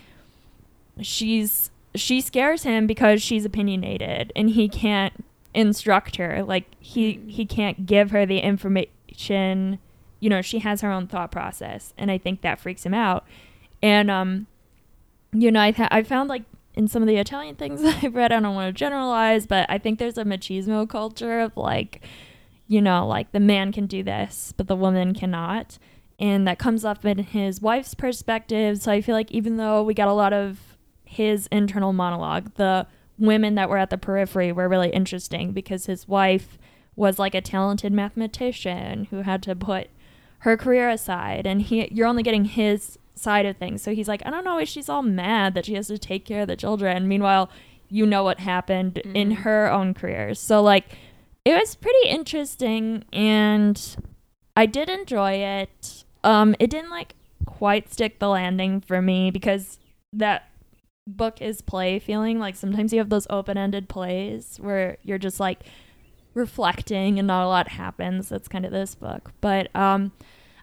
she's she scares him because she's opinionated and he can't instruct her. Like he he can't give her the information. You know, she has her own thought process, and I think that freaks him out. And um, you know, I th- I found like in some of the Italian things that I've read, I don't want to generalize, but I think there's a machismo culture of like, you know, like the man can do this, but the woman cannot. And that comes up in his wife's perspective. So I feel like even though we got a lot of his internal monologue, the women that were at the periphery were really interesting because his wife was like a talented mathematician who had to put her career aside and he you're only getting his side of things. So he's like, I don't know why she's all mad that she has to take care of the children. Meanwhile, you know what happened in Mhm. her own career. So like it was pretty interesting and I did enjoy it. Um it didn't like quite stick the landing for me because that book is play feeling like sometimes you have those open-ended plays where you're just like reflecting and not a lot happens. That's kind of this book. But um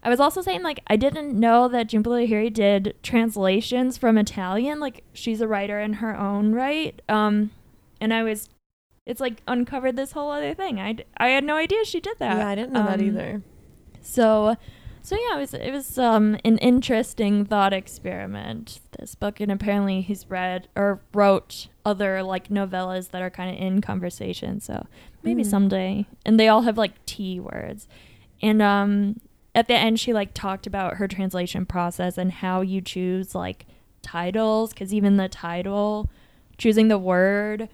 I was also saying like I didn't know that Jhumpa Lahiri did translations from Italian. Like she's a writer in her own right. Um, and I was, it's like uncovered this whole other thing. I I had no idea she did that. Yeah, I didn't know that Um, either. So, so yeah, it was it was um an interesting thought experiment. This book, and apparently he's read or wrote other like novellas that are kind of in conversation. So maybe Mm. someday, and they all have like T words, and um at the end she like talked about her translation process and how you choose like titles because even the title choosing the word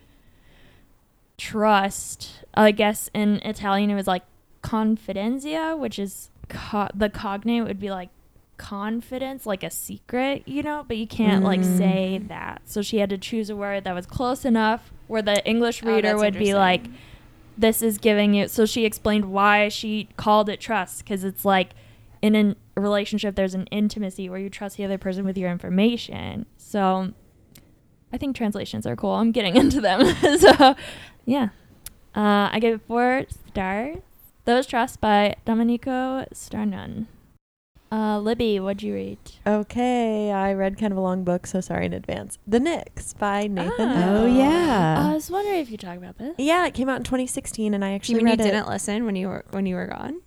trust i guess in italian it was like confidenzia which is co- the cognate would be like confidence, like a secret, you know, but you can't like Mm. say that. So she had to choose a word that was close enough where the English Oh, reader that's would be like, this is giving you. So she explained why she called it trust because it's like in a relationship, there's an intimacy where you trust the other person with your information. So I think translations are cool. I'm getting into them. so yeah. Uh, I give it four stars. Those Trust by Domenico Starnone. Uh, Libby, what'd you read? Okay, I read kind of a long book, so sorry in advance. The Nix by Nathan. Ah. Oh, yeah. I was wondering if you talk about this. Yeah, it came out in 2016, and I You actually mean you it. didn't listen when you were when you were gone?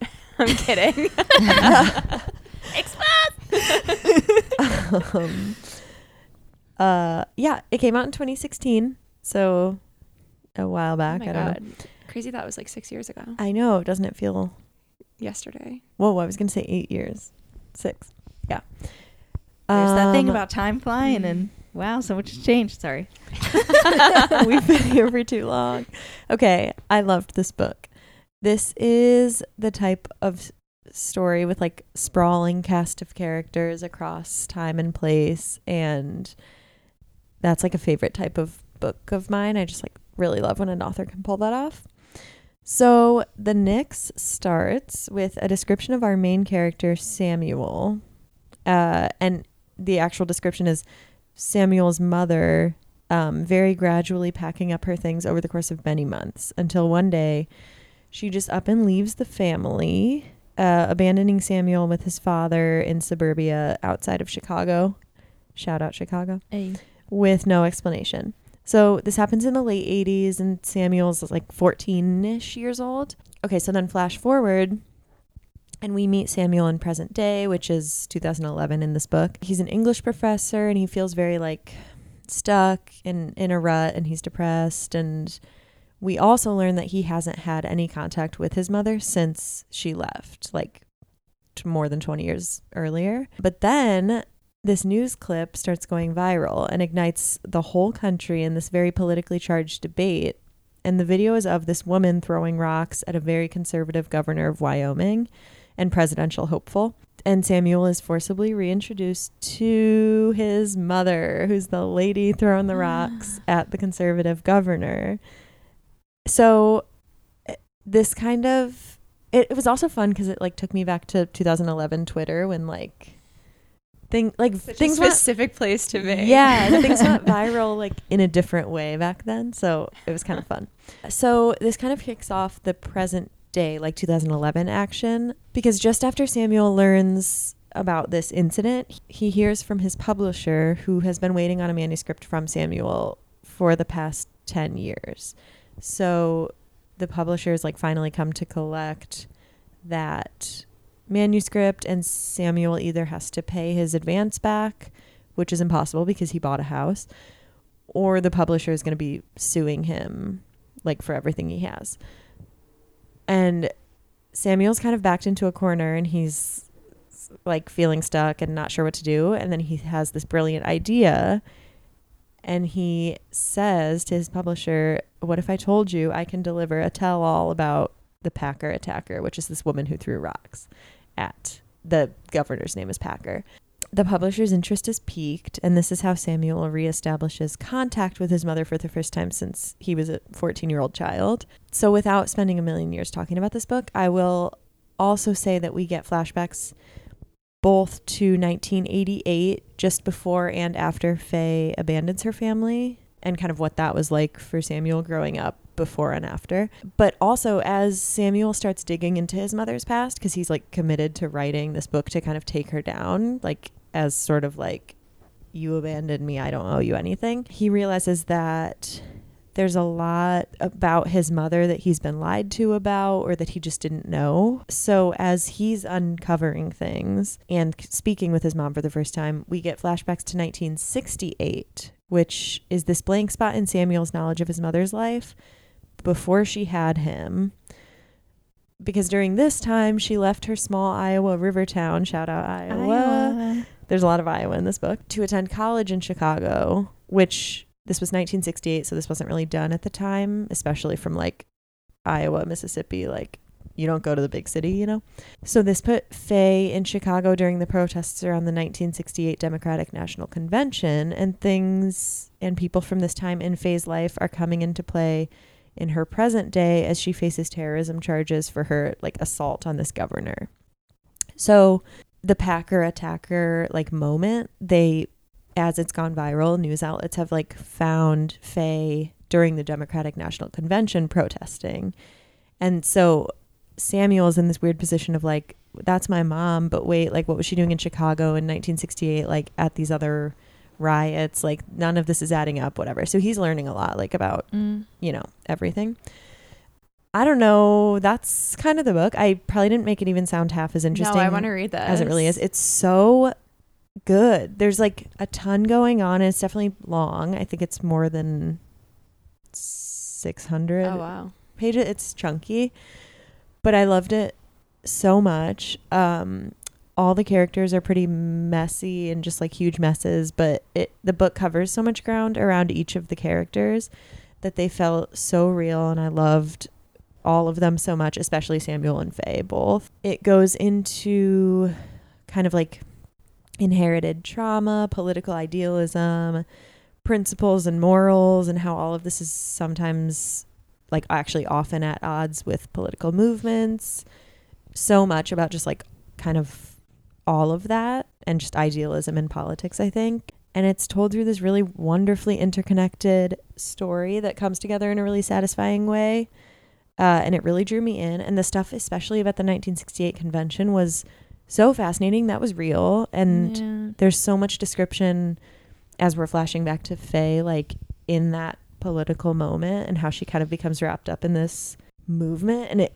I'm kidding. um, uh, yeah, it came out in 2016, so a while oh back. my I don't god, know. Crazy! That was like six years ago. I know, doesn't it feel? Yesterday. Whoa, I was gonna say eight years, six. Yeah. There's that thing Um, about time flying, and wow, so much has changed. Sorry. We've been here for too long. Okay, I loved this book. This is the type of story with like sprawling cast of characters across time and place and that's like a favorite type of book of mine. I just like really love when an author can pull that off. So, The Nix starts with a description of our main character Samuel. Uh, and the actual description is Samuel's mother um, very gradually packing up her things over the course of many months until one day she just up and leaves the family, uh, abandoning Samuel with his father in suburbia outside of Chicago. Shout out Chicago. With no explanation. So this happens in the late 80s, and Samuel's like 14 ish years old. Okay, so then flash forward, and we meet Samuel in present day, which is 2011 in this book. He's an English professor, and he feels very like stuck and in a rut, and he's depressed. And we also learn that he hasn't had any contact with his mother since she left, like more than 20 years earlier. But then this news clip starts going viral and ignites the whole country in this very politically charged debate. And the video is of this woman throwing rocks at a very conservative governor of Wyoming and presidential hopeful. And Samuel is forcibly reintroduced to his mother, who's the lady throwing the rocks at the conservative governor. So eh, this kind of it, it was also fun because it like took me back to 2011 Twitter when like thing like Such things a went specific place to be. yeah, things went viral like in a different way back then, so it was kind of fun. So this kind of kicks off the present day, like 2011 action, because just after Samuel learns about this incident, he hears from his publisher, who has been waiting on a manuscript from Samuel for the past 10 years. So the publishers like finally come to collect that manuscript and Samuel either has to pay his advance back, which is impossible because he bought a house, or the publisher is going to be suing him like for everything he has. And Samuel's kind of backed into a corner and he's like feeling stuck and not sure what to do and then he has this brilliant idea and he says to his publisher, "What if I told you I can deliver a tell-all about the Packer attacker, which is this woman who threw rocks at the governor's name is Packer. The publisher's interest is piqued, and this is how Samuel reestablishes contact with his mother for the first time since he was a 14 year old child. So, without spending a million years talking about this book, I will also say that we get flashbacks both to 1988, just before and after Faye abandons her family, and kind of what that was like for Samuel growing up before and after. But also as Samuel starts digging into his mother's past because he's like committed to writing this book to kind of take her down like as sort of like you abandoned me, I don't owe you anything. He realizes that there's a lot about his mother that he's been lied to about or that he just didn't know. So, as he's uncovering things and speaking with his mom for the first time, we get flashbacks to 1968, which is this blank spot in Samuel's knowledge of his mother's life before she had him. Because during this time, she left her small Iowa river town, shout out Iowa. There's a lot of Iowa in this book, to attend college in Chicago, which this was 1968, so this wasn't really done at the time, especially from like Iowa, Mississippi, like you don't go to the big city, you know? So this put Faye in Chicago during the protests around the 1968 Democratic National Convention, and things and people from this time in Faye's life are coming into play in her present day as she faces terrorism charges for her like assault on this governor. So the Packer attacker like moment, they as it's gone viral, news outlets have like found Faye during the Democratic National Convention protesting. And so Samuel's in this weird position of like, that's my mom, but wait, like, what was she doing in Chicago in 1968, like at these other riots? Like, none of this is adding up, whatever. So he's learning a lot, like, about, Mm. you know, everything. I don't know. That's kind of the book. I probably didn't make it even sound half as interesting No, I want to read that as it really is. It's so good. There's like a ton going on. And it's definitely long. I think it's more than 600 Oh wow. pages. It's chunky, but I loved it so much. Um, all the characters are pretty messy and just like huge messes, but it the book covers so much ground around each of the characters that they felt so real, and I loved all of them so much, especially Samuel and Faye both. It goes into kind of like inherited trauma, political idealism, principles and morals, and how all of this is sometimes like actually often at odds with political movements. So much about just like kind of all of that and just idealism in politics, I think. And it's told through this really wonderfully interconnected story that comes together in a really satisfying way. Uh, and it really drew me in. And the stuff, especially about the 1968 convention, was so fascinating. That was real. And Yeah. there's so much description as we're flashing back to Faye, like in that political moment and how she kind of becomes wrapped up in this movement. And it,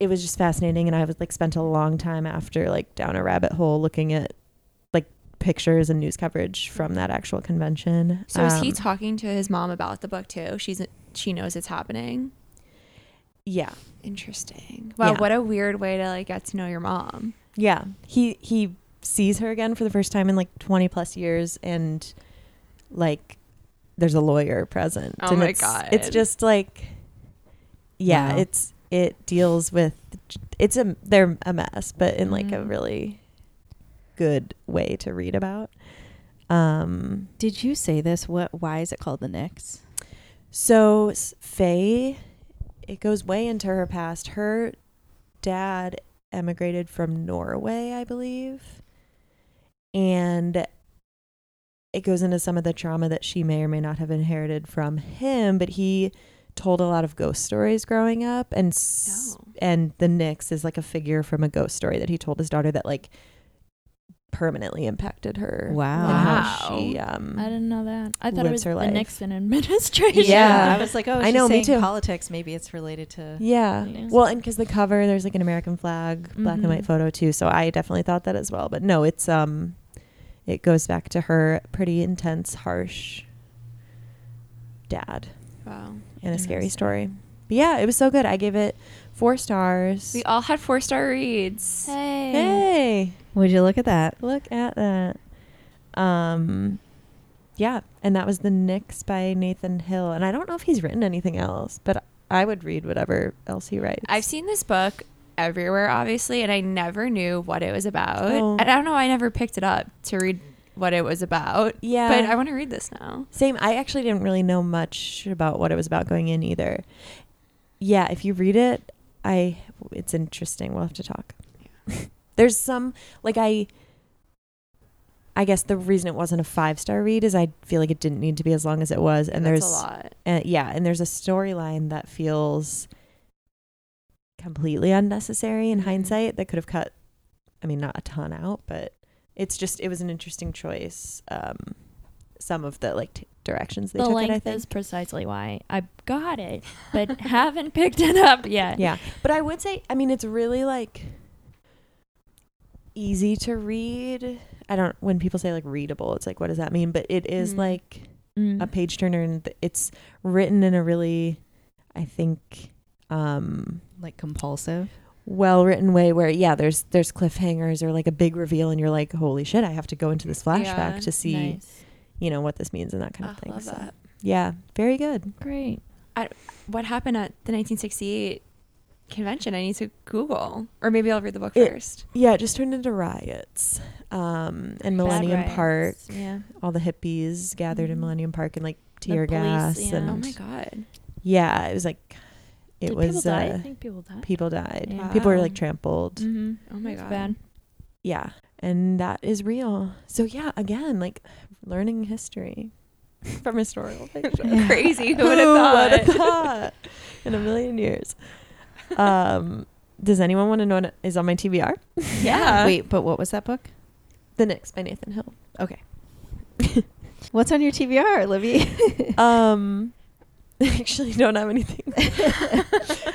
it, it was just fascinating. And I was like spent a long time after like down a rabbit hole looking at like pictures and news coverage from that actual convention. So is he Um, talking to his mom about the book too? She's she knows it's happening. yeah. Interesting. Wow, Yeah. what a weird way to like get to know your mom. Yeah. He he sees her again for the first time in like 20 plus years and like there's a lawyer present. Oh and my it's, God. It's just like yeah, Wow. it's it deals with it's a they're a mess, but in like a Mhm. really good way to read about. Um Did you say this? What? Why is it called the Nix? So Faye, it goes way into her past. Her dad emigrated from Norway, I believe, and it goes into some of the trauma that she may or may not have inherited from him. But he told a lot of ghost stories growing up, and s- Oh. and the Nix is like a figure from a ghost story that he told his daughter that like permanently impacted her. Wow. Wow. she um I didn't know that. I thought it was her the life. Nixon administration. Yeah. I was like, oh, I she's know, me too. Politics. Maybe it's related to. Yeah. Yeah. Well, and because the cover, there's like an American flag, black and white Mhm. photo too. So I definitely thought that as well. But no, it's um, it goes back to her pretty intense, harsh dad Wow. In a scary story. But yeah, it was so good. I gave it four stars. We all had four star reads. Hey. hey, Would you look at that? look at that. Um, yeah, and that was the Nix by Nathan Hill. And I don't know if he's written anything else, but I would read whatever else he writes. I've seen this book everywhere, obviously, and I never knew what it was about. Oh. And I don't know. I never picked it up to read what it was about. Yeah. But I want to read this now. Same. I actually didn't really know much about what it was about going in either. Yeah, if you read it, I it's interesting. We'll have to talk. Yeah. There's some like I I guess the reason it wasn't a five star read is I feel like it didn't need to be as long as it was, and That's there's a lot. uh, yeah, and there's a storyline that feels completely unnecessary in Mhm. hindsight that could have cut. I mean, not a ton out, but it's just it was an interesting choice. Um, some of the like t- directions they the took length it, I think. is precisely why I got it, but haven't picked it up yet. yeah, but I would say, I mean, it's really like easy to read. I don't when people say like readable, it's like what does that mean? But it is Mhm. like Mm. a page turner, and th- it's written in a really, I think, um, Like compulsive. Well written way where yeah, there's there's cliffhangers or like a big reveal, and you're like, holy shit, I have to go into this flashback Yeah, to see Nice. you know what this means and that kind of thing. love So, that. yeah, very good. Great. What happened at the 1968 convention? I need to Google, or maybe I'll read the book It- first. Yeah, it just turned into riots. Um, and Millennium Park, Yeah. all the hippies gathered in Mhm. Millennium Park and like The tear police, gas yeah. and Oh my god. yeah, it was like it Did was people die? uh, I think people died. people died. Yeah. People were like trampled. Mm-hmm. Oh my It's god. bad. Yeah, and that is real. So yeah, again, like learning history from historical fiction. Crazy. Who would have would've thought? thought? In a million years. Um, does anyone want to know what is on my TBR? Yeah. Wait, but what was that book? The Nix by Nathan Hill. Okay. What's on your TBR, Libby? Um, I actually don't have anything.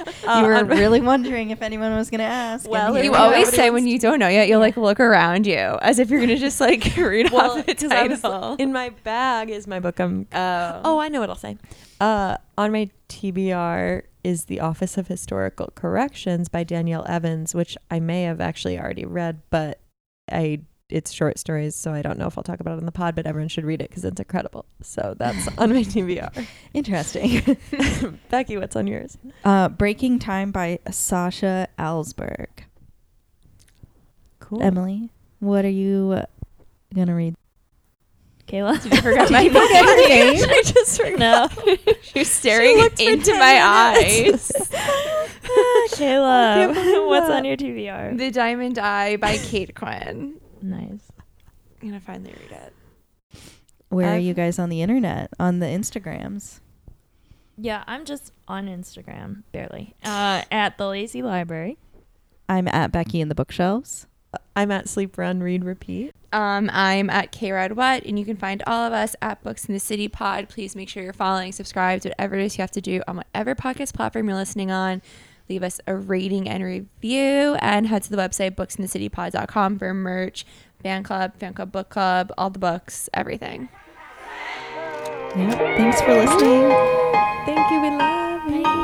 Uh, you were on my- really wondering if anyone was going to ask. Well, You we always say when you don't know yet, you'll like look around you as if you're gonna just like read Well, off the 'cause I was- title. in my bag is my book. I'm oh. Oh, I know what I'll say. Uh, on my TBR is The Office of Historical Corrections by Danielle Evans, which I may have actually already read, but I it's short stories, so I don't know if I'll talk about it on the pod, but everyone should read it because it's incredible. So that's on my TBR. Interesting. Becky, what's on yours? uh, Breaking Time by Sasha Alsberg. Cool. Emily, what are you going to read? Kayla. Did you forget my Did you forget her name? I just forgot. no. You're staring looked for into my minutes. eyes. Kayla, what's on your TBR? the Diamond Eye by Kate Quinn. Nice. I'm gonna finally read it. Where are I've- you guys on the internet? On the Instagrams? Yeah, I'm just on Instagram, barely. Uh, at the Lazy Library. I'm at Becky in the bookshelves. I'm at Sleep Run Read Repeat. Um, I'm at K Red What, and you can find all of us at Books in the City Pod. Please make sure you're following, subscribed, whatever it is you have to do on whatever podcast platform you're listening on. Leave us a rating and review, and head to the website booksinthecitypod.com for merch, fan club, fan club book club, all the books, everything. Yep. Thanks for listening. Thank you. We love